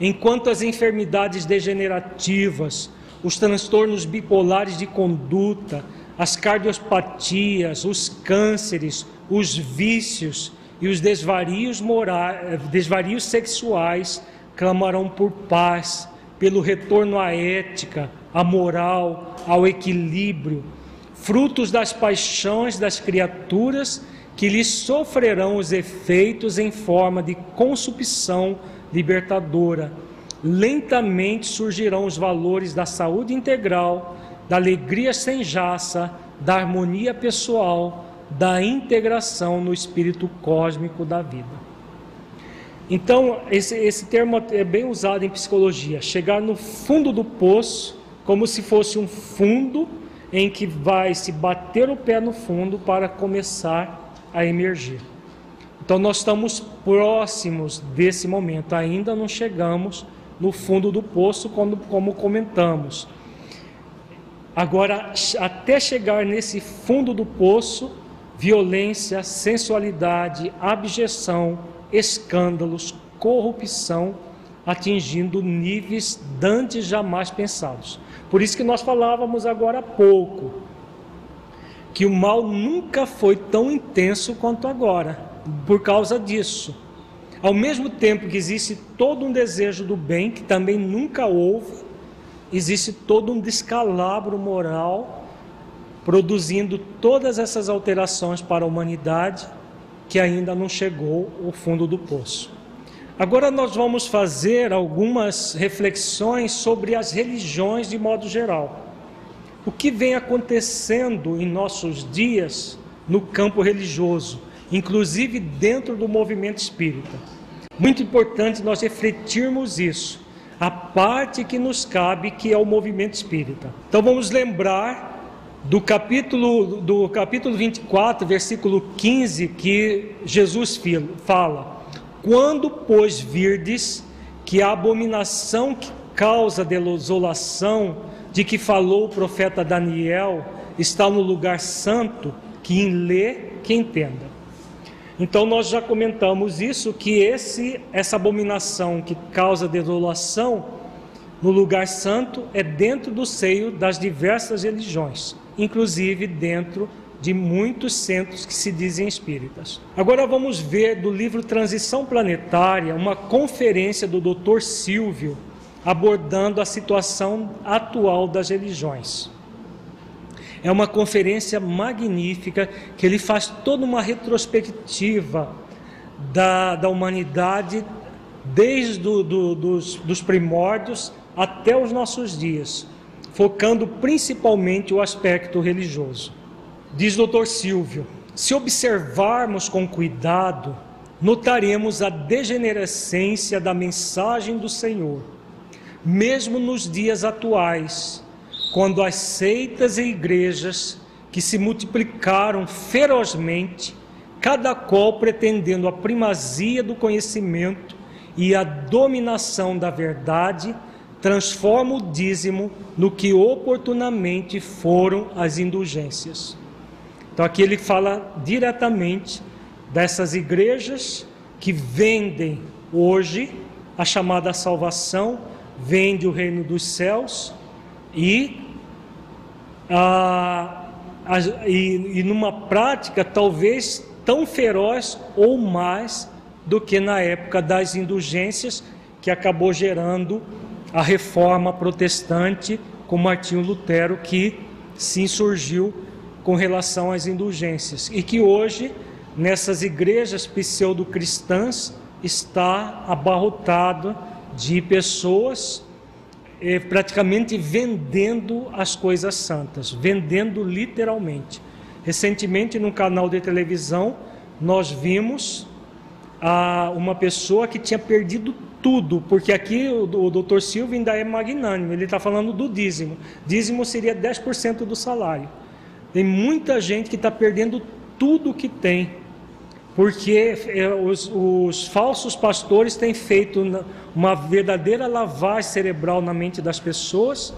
enquanto as enfermidades degenerativas, os transtornos bipolares de conduta, as cardiopatias, os cânceres, os vícios e os desvarios, morais, desvarios sexuais clamarão por paz, pelo retorno à ética, à moral, ao equilíbrio, frutos das paixões das criaturas que lhes sofrerão os efeitos em forma de consumpção libertadora. Lentamente surgirão os valores da saúde integral, da alegria sem jaça, da harmonia pessoal, da integração no espírito cósmico da vida. Então, esse, esse termo é bem usado em psicologia, chegar no fundo do poço, como se fosse um fundo em que vai se bater o pé no fundo para começar a emergir. Então nós estamos próximos desse momento, ainda não chegamos no fundo do poço, como, como comentamos. Agora, até chegar nesse fundo do poço, violência, sensualidade, abjeção, escândalos, corrupção, atingindo níveis dantes jamais pensados. Por isso que nós falávamos agora há pouco, que o mal nunca foi tão intenso quanto agora, por causa disso. Ao mesmo tempo que existe todo um desejo do bem, que também nunca houve, existe todo um descalabro moral, produzindo todas essas alterações para a humanidade, que ainda não chegou ao fundo do poço. Agora nós vamos fazer algumas reflexões sobre as religiões de modo geral o que vem acontecendo em nossos dias no campo religioso, inclusive dentro do movimento espírita. Muito importante nós refletirmos isso, a parte que nos cabe, que é o movimento espírita. Então vamos lembrar do capítulo do capítulo 24, versículo 15, que Jesus fala: Quando pois virdes que a abominação que causa desolação de que falou o profeta Daniel está no lugar santo, que lê, que entenda. Então nós já comentamos isso que esse essa abominação que causa desolação no lugar santo é dentro do seio das diversas religiões, inclusive dentro de muitos centros que se dizem espíritas. Agora vamos ver do livro Transição Planetária uma conferência do Dr. Silvio abordando a situação atual das religiões. É uma conferência magnífica que ele faz toda uma retrospectiva da, da humanidade desde do, do, dos, dos primórdios até os nossos dias, focando principalmente o aspecto religioso. Diz Dr. Silvio: se observarmos com cuidado, notaremos a degenerescência da mensagem do Senhor mesmo nos dias atuais, quando as seitas e igrejas que se multiplicaram ferozmente, cada qual pretendendo a primazia do conhecimento e a dominação da verdade, transforma o dízimo no que oportunamente foram as indulgências. Então aqui ele fala diretamente dessas igrejas que vendem hoje a chamada salvação vende o reino dos céus e, ah, e, e numa prática talvez tão feroz ou mais do que na época das indulgências, que acabou gerando a reforma protestante com Martinho Lutero, que se insurgiu com relação às indulgências e que hoje, nessas igrejas pseudo-cristãs, está abarrotado de pessoas eh, praticamente vendendo as coisas santas, vendendo literalmente. Recentemente, num canal de televisão, nós vimos ah, uma pessoa que tinha perdido tudo, porque aqui o, o doutor Silva ainda é magnânimo, ele está falando do dízimo. Dízimo seria 10% do salário. Tem muita gente que está perdendo tudo que tem, porque é, os, os, falsos pastores têm feito uma verdadeira lavagem cerebral na mente das pessoas,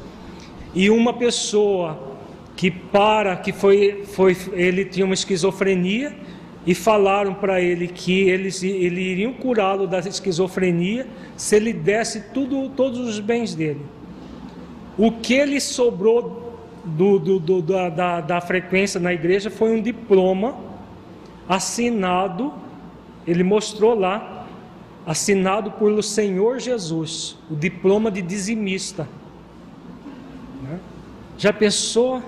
e uma pessoa que para, que foi, foi ele tinha uma esquizofrenia, e falaram para ele que eles ele iriam curá-lo da esquizofrenia se ele desse tudo, todos os bens dele. O que ele sobrou do, do, do, da, da, da frequência na igreja foi um diploma assinado, ele mostrou lá, assinado por o Senhor Jesus, o diploma de dizimista. Né? Já pensou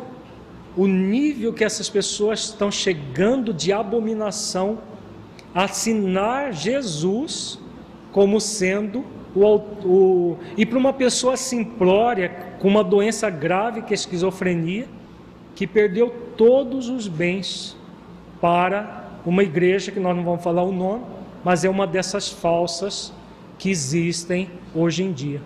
o nível que essas pessoas estão chegando de abominação, assinar Jesus como sendo o, o e para uma pessoa simplória com uma doença grave que é esquizofrenia, que perdeu todos os bens para uma igreja que nós não vamos falar o nome, mas é uma dessas falsas que existem hoje em dia.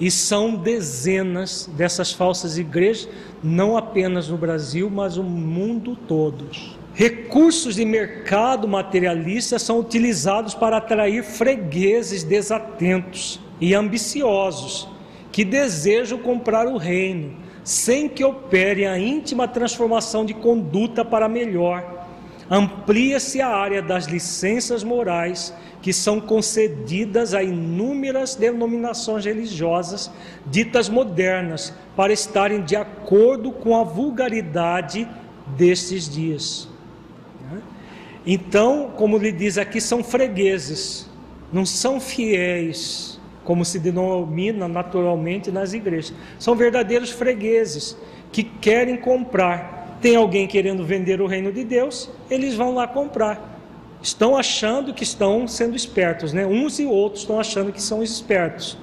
E são dezenas dessas falsas igrejas, não apenas no Brasil, mas no mundo todo. Recursos de mercado materialista são utilizados para atrair fregueses desatentos e ambiciosos que desejam comprar o reino, sem que opere a íntima transformação de conduta para melhor. Amplia-se a área das licenças morais que são concedidas a inúmeras denominações religiosas ditas modernas para estarem de acordo com a vulgaridade destes dias. Então, como lhe diz aqui, são fregueses, não são fiéis, como se denomina naturalmente nas igrejas. São verdadeiros fregueses que querem comprar. Tem alguém querendo vender o reino de Deus, eles vão lá comprar estão achando que estão sendo espertos, né? Uns e outros estão achando que são espertos.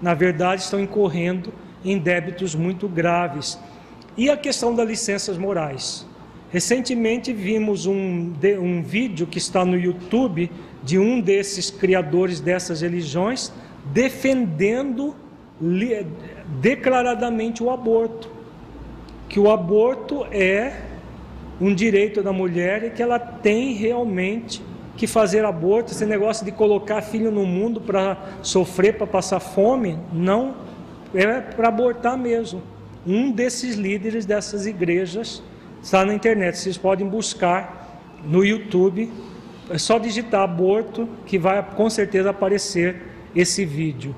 Na verdade, estão incorrendo em débitos muito graves. E a questão das licenças morais. Recentemente vimos um, um vídeo que está no YouTube de um desses criadores dessas religiões defendendo declaradamente o aborto. Que o aborto é um direito da mulher e que ela tem realmente que fazer aborto. Esse negócio de colocar filho no mundo para sofrer, para passar fome, não é para abortar mesmo. Um desses líderes dessas igrejas está na internet. Vocês podem buscar no YouTube. É só digitar aborto que vai com certeza aparecer esse vídeo.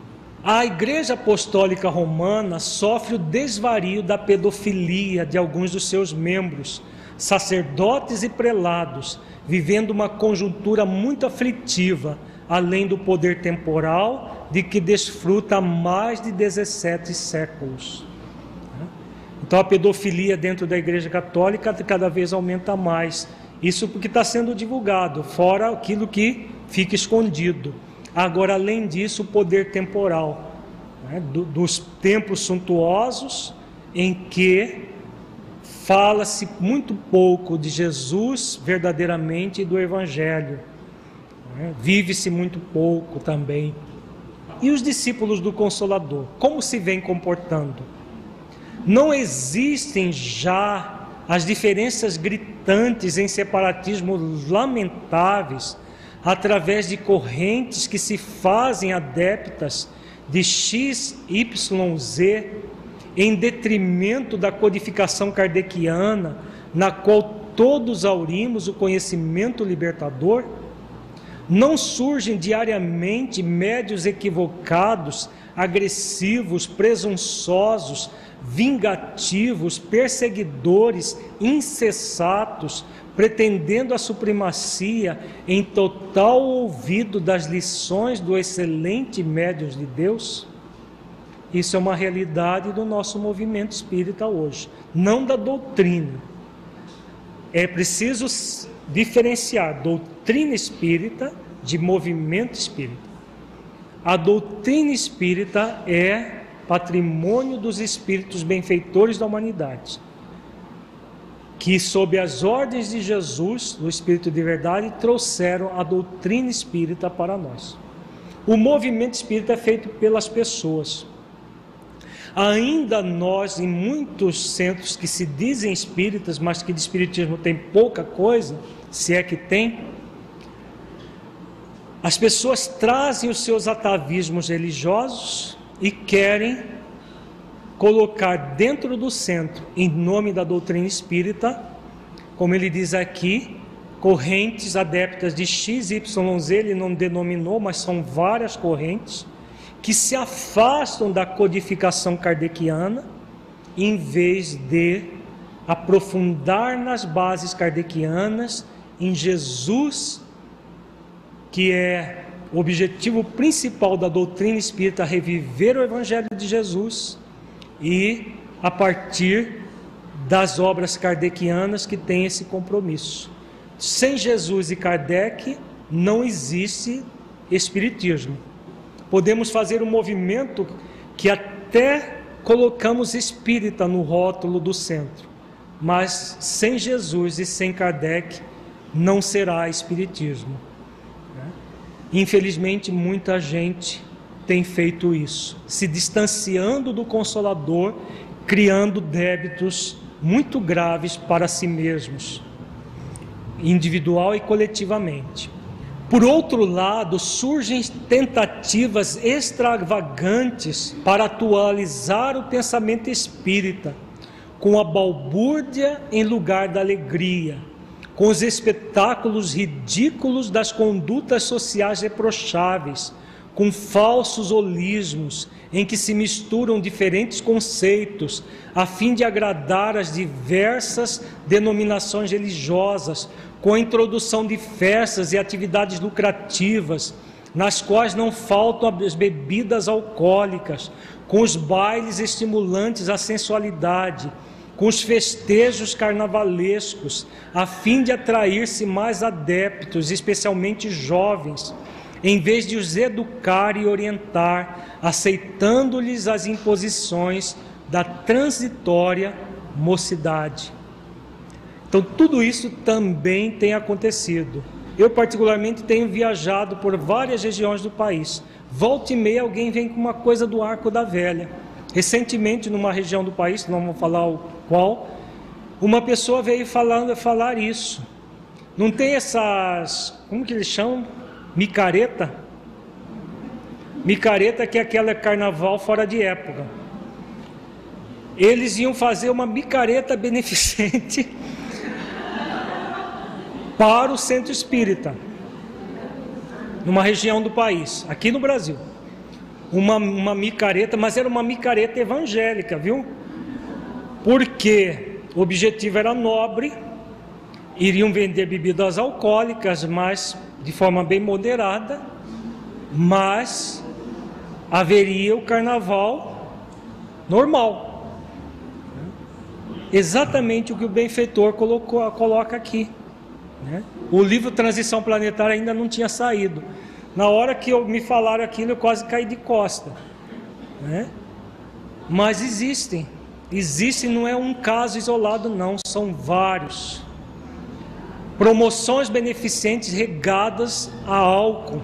A Igreja Apostólica Romana sofre o desvario da pedofilia de alguns dos seus membros sacerdotes e prelados, vivendo uma conjuntura muito aflitiva, além do poder temporal de que desfruta há mais de 17 séculos. Então a pedofilia dentro da Igreja Católica cada vez aumenta mais. Isso porque está sendo divulgado, fora aquilo que fica escondido. Agora, além disso, o poder temporal, né, dos templos suntuosos em que fala-se muito pouco de Jesus verdadeiramente e do Evangelho. Né? Vive-se muito pouco também. E os discípulos do Consolador, como se vêm comportando? Não existem já as diferenças gritantes em separatismos lamentáveis através de correntes que se fazem adeptas de X, Y, Z em detrimento da codificação kardeciana, na qual todos aurimos o conhecimento libertador? Não surgem diariamente médios equivocados, agressivos, presunçosos, vingativos, perseguidores, incessatos, pretendendo a supremacia em total ouvido das lições do excelente médios de Deus? Isso é uma realidade do nosso movimento espírita hoje, não da doutrina. É preciso diferenciar doutrina espírita de movimento espírita. A doutrina espírita é patrimônio dos espíritos benfeitores da humanidade, que, sob as ordens de Jesus, do Espírito de Verdade, trouxeram a doutrina espírita para nós. O movimento espírita é feito pelas pessoas. Ainda nós, em muitos centros que se dizem espíritas, mas que de espiritismo tem pouca coisa, se é que tem, as pessoas trazem os seus atavismos religiosos e querem colocar dentro do centro, em nome da doutrina espírita, como ele diz aqui, correntes adeptas de XYZ, ele não denominou, mas são várias correntes que se afastam da codificação kardeciana, em vez de aprofundar nas bases kardecianas, em Jesus, que é o objetivo principal da doutrina espírita, reviver o Evangelho de Jesus, e a partir das obras kardecianas que tem esse compromisso. Sem Jesus e Kardec não existe Espiritismo podemos fazer um movimento que até colocamos espírita no rótulo do centro, mas sem Jesus e sem Kardec não será espiritismo. Né? Infelizmente, muita gente tem feito isso, se distanciando do Consolador, criando débitos muito graves para si mesmos, individual e coletivamente. Por outro lado, surgem tentativas extravagantes para atualizar o pensamento espírita, com a balbúrdia em lugar da alegria, com os espetáculos ridículos das condutas sociais reprocháveis, com falsos holismos em que se misturam diferentes conceitos, a fim de agradar as diversas denominações religiosas, com a introdução de festas e atividades lucrativas, nas quais não faltam as bebidas alcoólicas, com os bailes estimulantes à sensualidade, com os festejos carnavalescos, a fim de atrair-se mais adeptos, especialmente jovens, em vez de os educar e orientar, aceitando-lhes as imposições da transitória mocidade. Então, tudo isso também tem acontecido. Eu, particularmente, tenho viajado por várias regiões do país. Volta e meia, alguém vem com uma coisa do Arco da Velha. Recentemente, numa região do país, não vou falar qual, uma pessoa veio falando, falar isso. Não tem essas, como que eles chamam? Micareta? Micareta que é aquela carnaval fora de época. Eles iam fazer uma micareta beneficente para o centro espírita, numa região do país, aqui no Brasil. Uma, uma micareta, mas era uma micareta evangélica, viu? Porque o objetivo era nobre, iriam vender bebidas alcoólicas, mas de forma bem moderada, mas haveria o carnaval normal. Exatamente o que o benfeitor colocou, coloca aqui. Né? O livro Transição Planetária ainda não tinha saído. Na hora que eu, me falaram aquilo, eu quase caí de costa. Né? Mas existem. Existem, não é um caso isolado, não, são vários. Promoções beneficentes regadas a álcool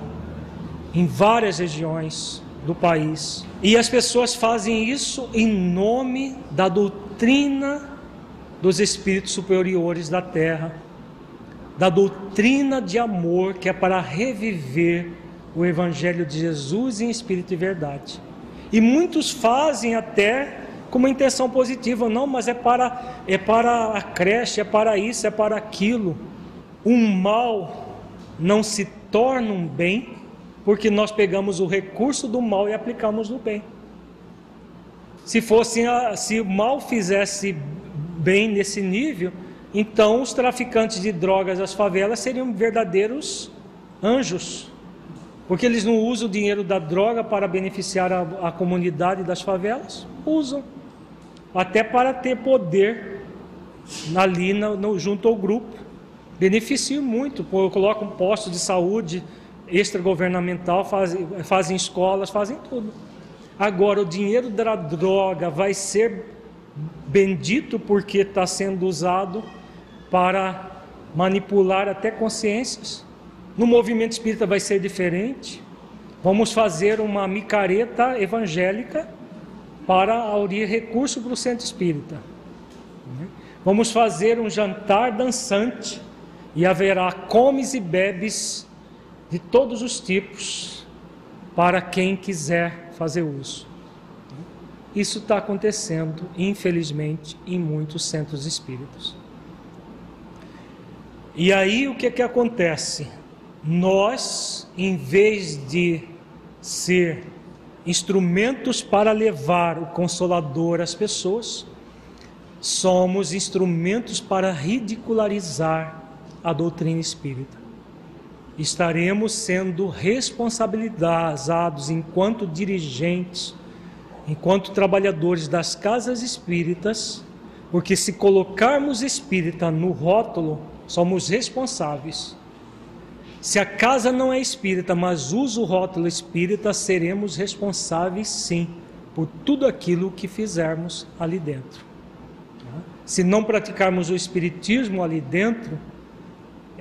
em várias regiões do país. E as pessoas fazem isso em nome da doutrina dos espíritos superiores da terra da doutrina de amor que é para reviver o Evangelho de Jesus em espírito e verdade. E muitos fazem até com uma intenção positiva, não, mas é para é para a creche, é para isso, é para aquilo. O mal não se tornam bem, porque nós pegamos o recurso do mal e aplicamos no bem. Se fosse se o mal fizesse bem nesse nível, então os traficantes de drogas das favelas seriam verdadeiros anjos, porque eles não usam o dinheiro da droga para beneficiar a, a comunidade das favelas, usam até para ter poder ali no, no, junto ao grupo. Beneficiam muito, colocam postos de saúde extragovernamental, fazem, fazem escolas, fazem tudo. Agora, o dinheiro da droga vai ser bendito porque está sendo usado para manipular até consciências. No movimento espírita vai ser diferente. Vamos fazer uma micareta evangélica para aurir recurso para o centro espírita. Vamos fazer um jantar dançante e haverá comes e bebes de todos os tipos para quem quiser fazer uso. Isso está acontecendo, infelizmente, em muitos centros espíritas. E aí o que é que acontece? Nós, em vez de ser instrumentos para levar o consolador às pessoas, somos instrumentos para ridicularizar a doutrina espírita. Estaremos sendo responsabilizados enquanto dirigentes, enquanto trabalhadores das casas espíritas, porque se colocarmos espírita no rótulo, somos responsáveis. Se a casa não é espírita, mas usa o rótulo espírita, seremos responsáveis sim por tudo aquilo que fizermos ali dentro. Se não praticarmos o espiritismo ali dentro,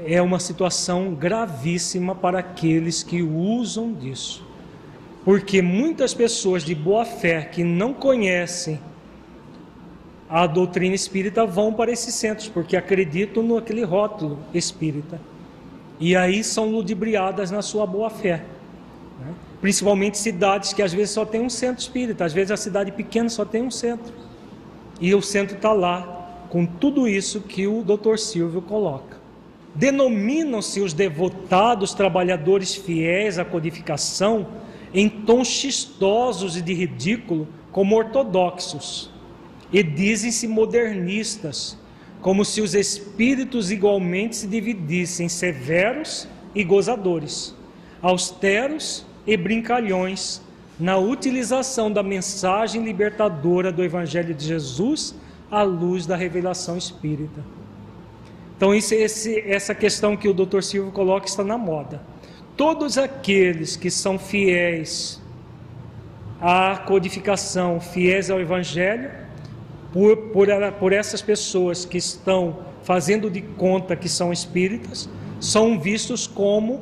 é uma situação gravíssima para aqueles que usam disso. Porque muitas pessoas de boa fé que não conhecem a doutrina espírita vão para esses centros, porque acreditam naquele rótulo espírita. E aí são ludibriadas na sua boa fé. Né? Principalmente cidades que às vezes só tem um centro espírita, às vezes a cidade pequena só tem um centro. E o centro está lá, com tudo isso que o doutor Silvio coloca. Denominam-se os devotados trabalhadores fiéis à codificação em tons chistosos e de ridículo como ortodoxos e dizem-se modernistas, como se os espíritos igualmente se dividissem em severos e gozadores, austeros e brincalhões na utilização da mensagem libertadora do Evangelho de Jesus à luz da revelação espírita. Então, esse, esse, essa questão que o Dr. Silvio coloca está na moda. Todos aqueles que são fiéis à codificação, fiéis ao Evangelho, por, por, por essas pessoas que estão fazendo de conta que são espíritas, são vistos como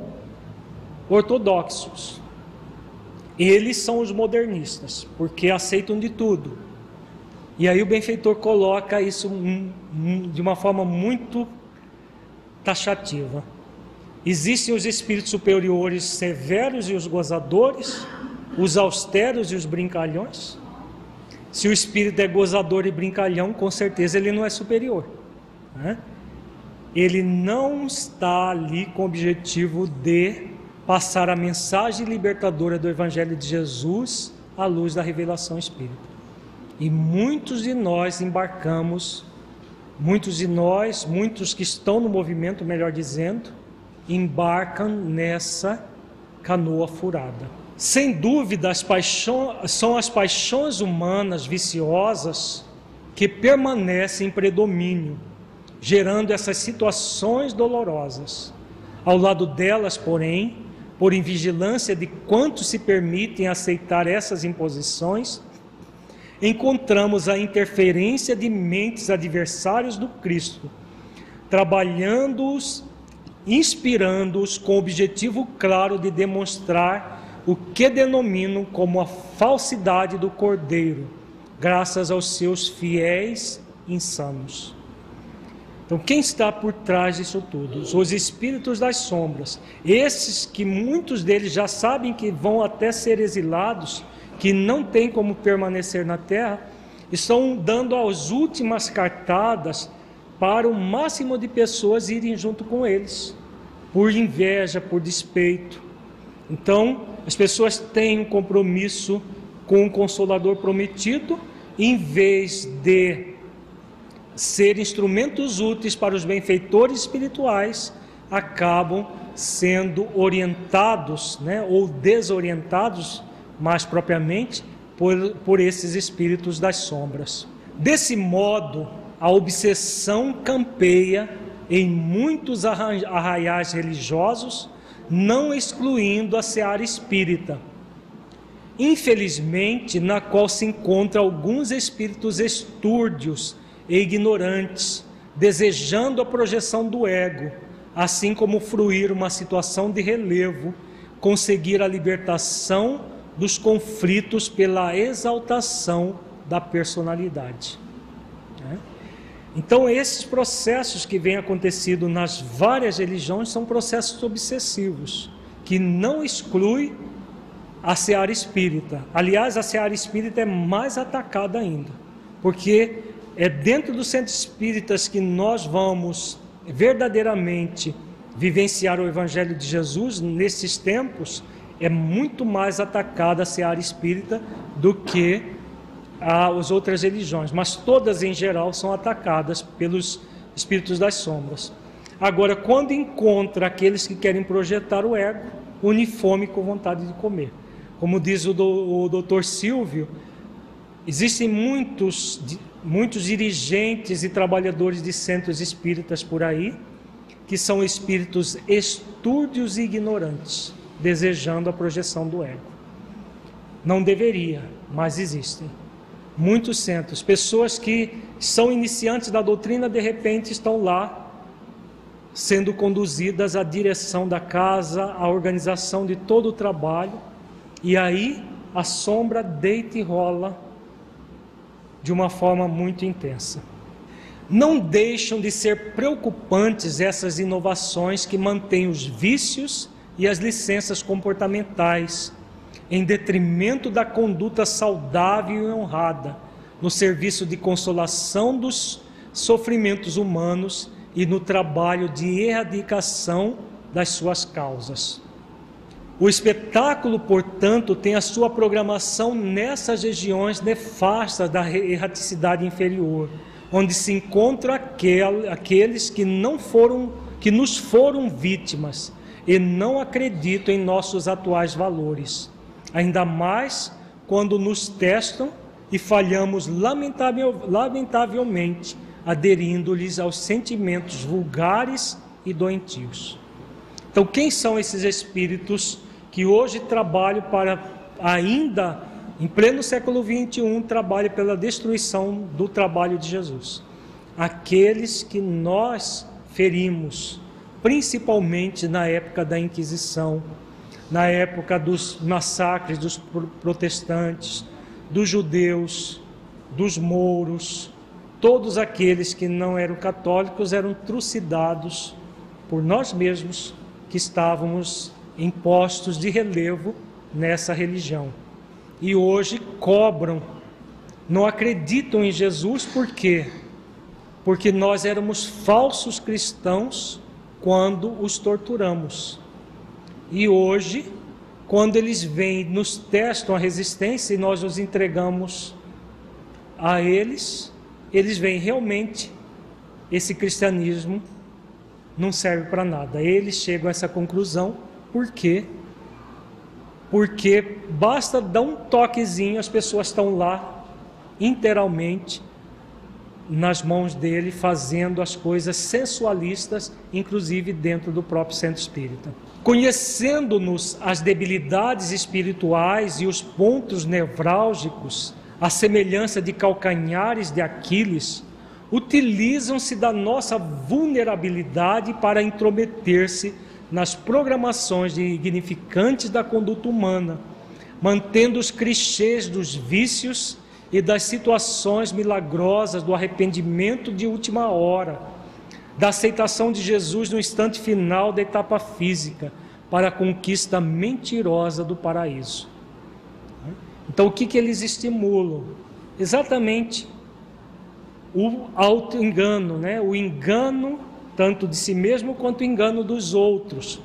ortodoxos. Eles são os modernistas, porque aceitam de tudo. E aí o benfeitor coloca isso de uma forma muito taxativa. Existem os espíritos superiores severos e os gozadores, os austeros e os brincalhões. Se o espírito é gozador e brincalhão, com certeza ele não é superior. Né? Ele não está ali com o objetivo de passar a mensagem libertadora do Evangelho de Jesus à luz da revelação espírita. E muitos de nós embarcamos, muitos de nós, muitos que estão no movimento, melhor dizendo, embarcam nessa canoa furada. Sem dúvida, as paixões, são as paixões humanas viciosas que permanecem em predomínio, gerando essas situações dolorosas. Ao lado delas, porém, por invigilância de quantos se permitem aceitar essas imposições, encontramos a interferência de mentes adversários do Cristo, trabalhando-os, inspirando-os com o objetivo claro de demonstrar o que denominam como a falsidade do cordeiro, graças aos seus fiéis insanos. Então, quem está por trás disso tudo? Os espíritos das sombras, esses que muitos deles já sabem que vão até ser exilados, que não têm como permanecer na terra, estão dando as últimas cartadas para o máximo de pessoas irem junto com eles. por inveja, por despeito. Então, as pessoas têm um compromisso com o Consolador prometido, em vez de ser instrumentos úteis para os benfeitores espirituais, acabam sendo orientados, né, ou desorientados, mais propriamente, por, por esses espíritos das sombras. Desse modo, a obsessão campeia em muitos arraiais religiosos, não excluindo a seara espírita. Infelizmente, na qual se encontram alguns espíritos estúrdios e ignorantes, desejando a projeção do ego, assim como fruir uma situação de relevo, conseguir a libertação dos conflitos pela exaltação da personalidade. Né? Então, esses processos que vêm acontecendo nas várias religiões são processos obsessivos, que não exclui a seara espírita. Aliás, a seara espírita é mais atacada ainda, porque é dentro dos centros espíritas que nós vamos verdadeiramente vivenciar o Evangelho de Jesus nesses tempos, é muito mais atacada a seara espírita do que as outras religiões, mas todas em geral são atacadas pelos espíritos das sombras. Agora, quando encontra aqueles que querem projetar o ego, une fome com vontade de comer. Como diz o, do, o doutor Silvio, existem muitos muitos dirigentes e trabalhadores de centros espíritas por aí, que são espíritos estúdios e ignorantes, desejando a projeção do ego. Não deveria, mas existem. Muitos centros, pessoas que são iniciantes da doutrina, de repente estão lá sendo conduzidas à direção da casa, à organização de todo o trabalho, e aí a sombra deita e rola de uma forma muito intensa. Não deixam de ser preocupantes essas inovações que mantêm os vícios e as licenças comportamentais em detrimento da conduta saudável e honrada, no serviço de consolação dos sofrimentos humanos e no trabalho de erradicação das suas causas. O espetáculo, portanto, tem a sua programação nessas regiões nefastas da erraticidade inferior, onde se encontram aqueles que não foram, que nos foram vítimas e não acreditam em nossos atuais valores. Ainda mais quando nos testam e falhamos lamentavel, lamentavelmente, aderindo-lhes aos sentimentos vulgares e doentios. Então, quem são esses espíritos que hoje trabalham para ainda em pleno século 21 trabalhe pela destruição do trabalho de Jesus. Aqueles que nós ferimos, principalmente na época da Inquisição, na época dos massacres dos protestantes, dos judeus, dos mouros, todos aqueles que não eram católicos eram trucidados por nós mesmos que estávamos em postos de relevo nessa religião. E hoje cobram, não acreditam em Jesus por quê? Porque nós éramos falsos cristãos quando os torturamos. E hoje, quando eles vêm, nos testam a resistência e nós os entregamos a eles, eles veem realmente esse cristianismo não serve para nada. Eles chegam a essa conclusão por quê? Porque basta dar um toquezinho, as pessoas estão lá inteiramente nas mãos dele, fazendo as coisas sensualistas, inclusive dentro do próprio centro espírita. Conhecendo-nos as debilidades espirituais e os pontos nevrálgicos, a semelhança de calcanhares de Aquiles, utilizam-se da nossa vulnerabilidade para intrometer-se nas programações dignificantes da conduta humana, mantendo os clichês dos vícios e das situações milagrosas do arrependimento de última hora, da aceitação de Jesus no instante final da etapa física, para a conquista mentirosa do paraíso. Então, o que, que eles estimulam? Exatamente o auto-engano, né? o engano tanto de si mesmo quanto engano dos outros.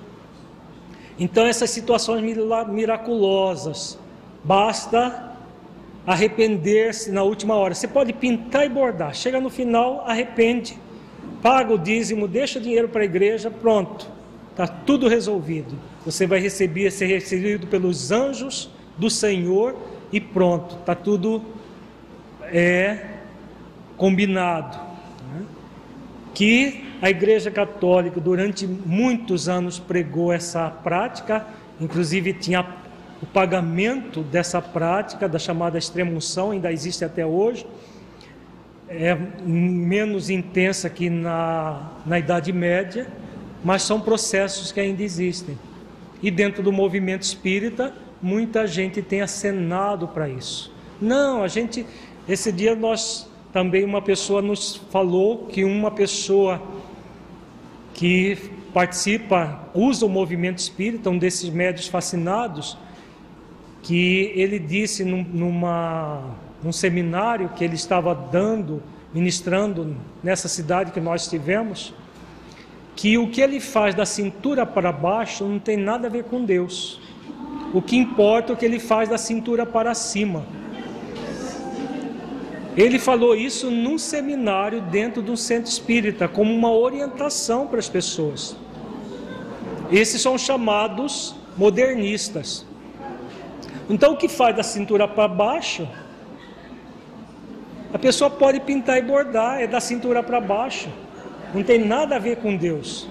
Então, essas situações miraculosas, basta arrepender-se na última hora. Você pode pintar e bordar, chega no final, arrepende, paga o dízimo, deixa o dinheiro para a igreja, pronto, está tudo resolvido. Você vai receber, ser recebido pelos anjos do Senhor e pronto, está tudo é, combinado. Né? Que a Igreja Católica durante muitos anos pregou essa prática, inclusive tinha o pagamento dessa prática, da chamada extremunção, ainda existe até hoje. É menos intensa que na, na Idade Média, mas são processos que ainda existem. E dentro do movimento espírita, muita gente tem acenado para isso. Não, a gente. Esse dia nós também uma pessoa nos falou que uma pessoa que participa, usa o movimento espírita, um desses médios fascinados, que ele disse num, numa, num seminário que ele estava dando, ministrando nessa cidade que nós tivemos, que o que ele faz da cintura para baixo não tem nada a ver com Deus. O que importa é o que ele faz da cintura para cima. Ele falou isso num seminário dentro do centro espírita, como uma orientação para as pessoas. Esses são chamados modernistas. Então, o que faz da cintura para baixo? A pessoa pode pintar e bordar, é da cintura para baixo. Não tem nada a ver com Deus.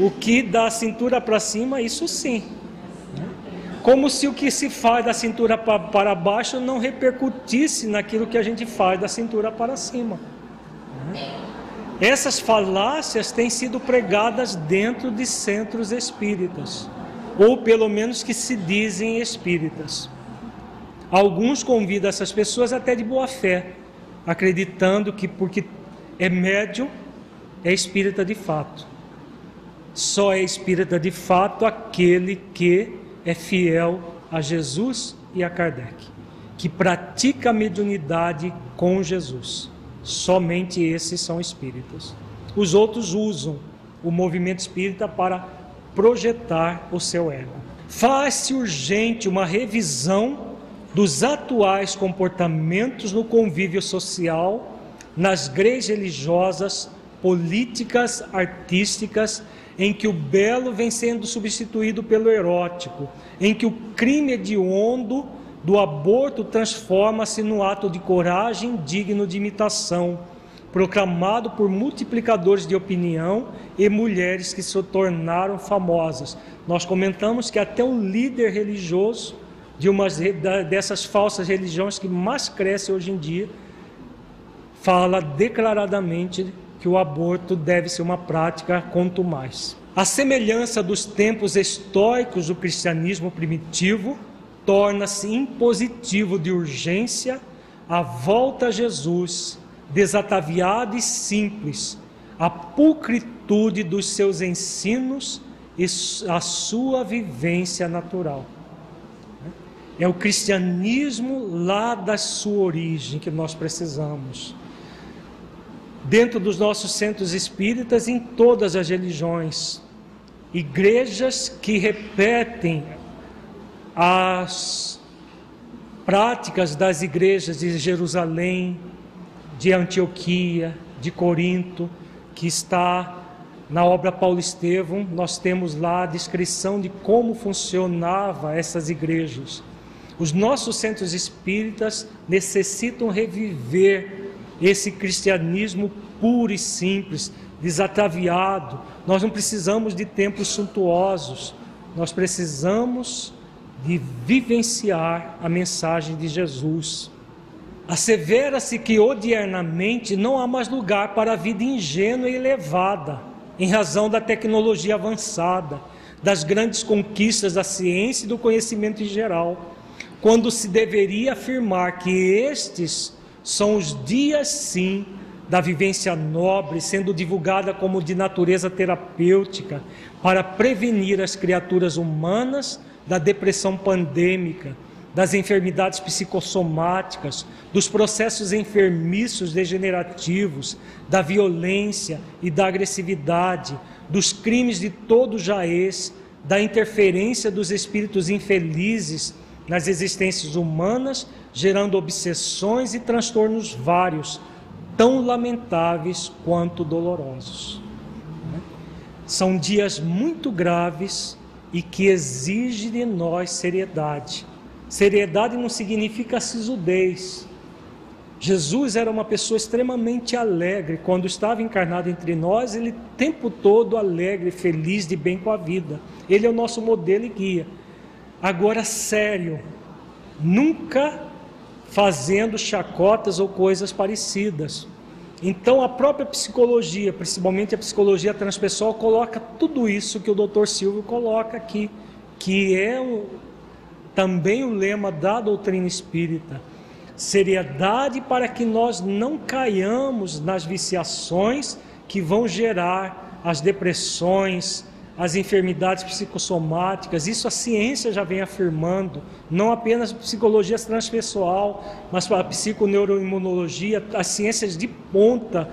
O que da cintura para cima, isso sim. Como se o que se faz da cintura para baixo não repercutisse naquilo que a gente faz da cintura para cima. Essas falácias têm sido pregadas dentro de centros espíritas ou pelo menos que se dizem espíritas. Alguns convidam essas pessoas até de boa fé, acreditando que porque é médium, é espírita de fato. Só é espírita de fato aquele que é fiel a Jesus e a Kardec, que pratica a mediunidade com Jesus. Somente esses são espíritas. Os outros usam o movimento espírita para projetar o seu ego. Faz-se urgente uma revisão dos atuais comportamentos no convívio social, nas grejas religiosas, políticas, artísticas, em que o belo vem sendo substituído pelo erótico, em que o crime hediondo do aborto transforma-se no ato de coragem digno de imitação proclamado por multiplicadores de opinião e mulheres que se tornaram famosas. Nós comentamos que até um líder religioso de uma dessas falsas religiões que mais cresce hoje em dia fala declaradamente que o aborto deve ser uma prática quanto mais. A semelhança dos tempos estoicos do cristianismo primitivo torna-se impositivo de urgência a volta a Jesus desataviado e simples, a pulcritude dos seus ensinos e a sua vivência natural. É o cristianismo lá da sua origem que nós precisamos. Dentro dos nossos centros espíritas, em todas as religiões, igrejas que repetem as práticas das igrejas de Jerusalém, de Antioquia, de Corinto, que está na obra Paulo Estevão, nós temos lá a descrição de como funcionava essas igrejas. Os nossos centros espíritas necessitam reviver esse cristianismo puro e simples, desatraviado. Nós não precisamos de templos suntuosos, nós precisamos de vivenciar a mensagem de Jesus. Assevera-se que odiernamente não há mais lugar para a vida ingênua e elevada, em razão da tecnologia avançada, das grandes conquistas da ciência e do conhecimento em geral, quando se deveria afirmar que estes são os dias, sim, da vivência nobre, sendo divulgada como de natureza terapêutica, para prevenir as criaturas humanas da depressão pandêmica das enfermidades psicossomáticas, dos processos enfermiços degenerativos, da violência e da agressividade, dos crimes de todo jaez, da interferência dos espíritos infelizes nas existências humanas, gerando obsessões e transtornos vários, tão lamentáveis quanto dolorosos. São dias muito graves e que exigem de nós seriedade. Seriedade não significa sisudez. Jesus era uma pessoa extremamente alegre. Quando estava encarnado entre nós, ele o tempo todo alegre, feliz, de bem com a vida. Ele é o nosso modelo e guia. Agora, sério, nunca fazendo chacotas ou coisas parecidas. Então, a própria psicologia, principalmente a psicologia transpessoal, coloca tudo isso que o Dr. Silvio coloca aqui, que é um, também o lema da doutrina espírita. Seriedade para que nós não caiamos nas viciações que vão gerar as depressões, as enfermidades psicossomáticas, isso a ciência já vem afirmando, não apenas psicologia transpessoal, mas a psiconeuroimunologia, as ciências de ponta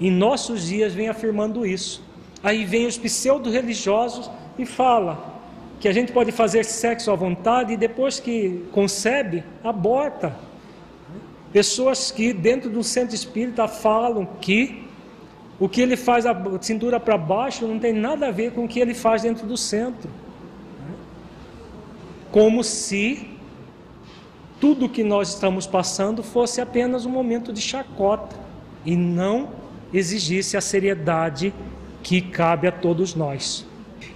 em nossos dias vem afirmando isso. Aí vem os pseudo-religiosos e fala que a gente pode fazer sexo à vontade e depois que concebe, aborta. Pessoas que dentro do centro espírita falam que o que ele faz a cintura para baixo não tem nada a ver com o que ele faz dentro do centro. Como se tudo que nós estamos passando fosse apenas um momento de chacota e não exigisse a seriedade que cabe a todos nós.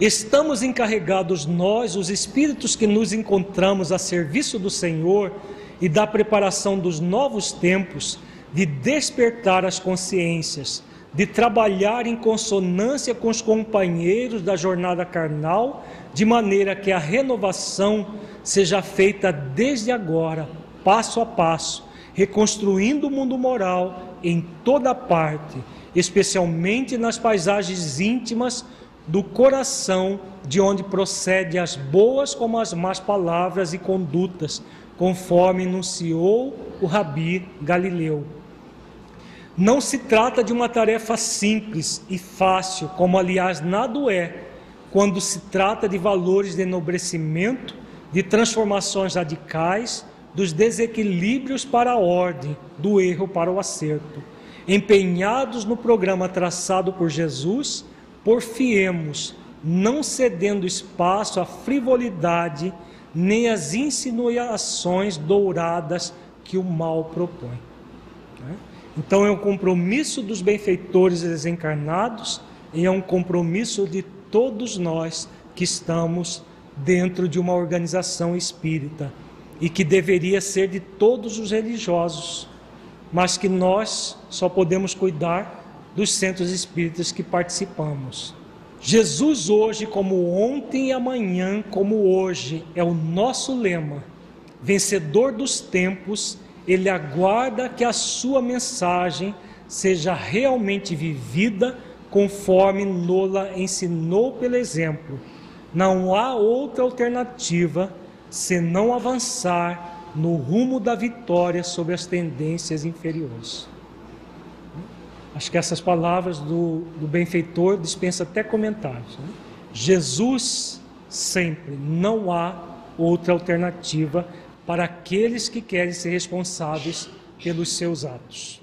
Estamos encarregados nós, os espíritos que nos encontramos a serviço do Senhor e da preparação dos novos tempos, de despertar as consciências de trabalhar em consonância com os companheiros da jornada carnal, de maneira que a renovação seja feita desde agora, passo a passo, reconstruindo o mundo moral em toda parte, especialmente nas paisagens íntimas do coração, de onde procede as boas como as más palavras e condutas, conforme enunciou o Rabi Galileu. Não se trata de uma tarefa simples e fácil, como aliás nada é, quando se trata de valores de enobrecimento, de transformações radicais, dos desequilíbrios para a ordem, do erro para o acerto. Empenhados no programa traçado por Jesus, porfiemos, não cedendo espaço à frivolidade nem às insinuações douradas que o mal propõe. Então é um compromisso dos benfeitores desencarnados e é um compromisso de todos nós que estamos dentro de uma organização espírita e que deveria ser de todos os religiosos, mas que nós só podemos cuidar dos centros espíritas que participamos. Jesus hoje, como ontem e amanhã, como hoje, é o nosso lema, vencedor dos tempos ele aguarda que a sua mensagem seja realmente vivida conforme Nola ensinou pelo exemplo. Não há outra alternativa senão avançar no rumo da vitória sobre as tendências inferiores. Acho que essas palavras do, do benfeitor dispensam até comentários. Né? Jesus sempre, não há outra alternativa para aqueles que querem ser responsáveis pelos seus atos.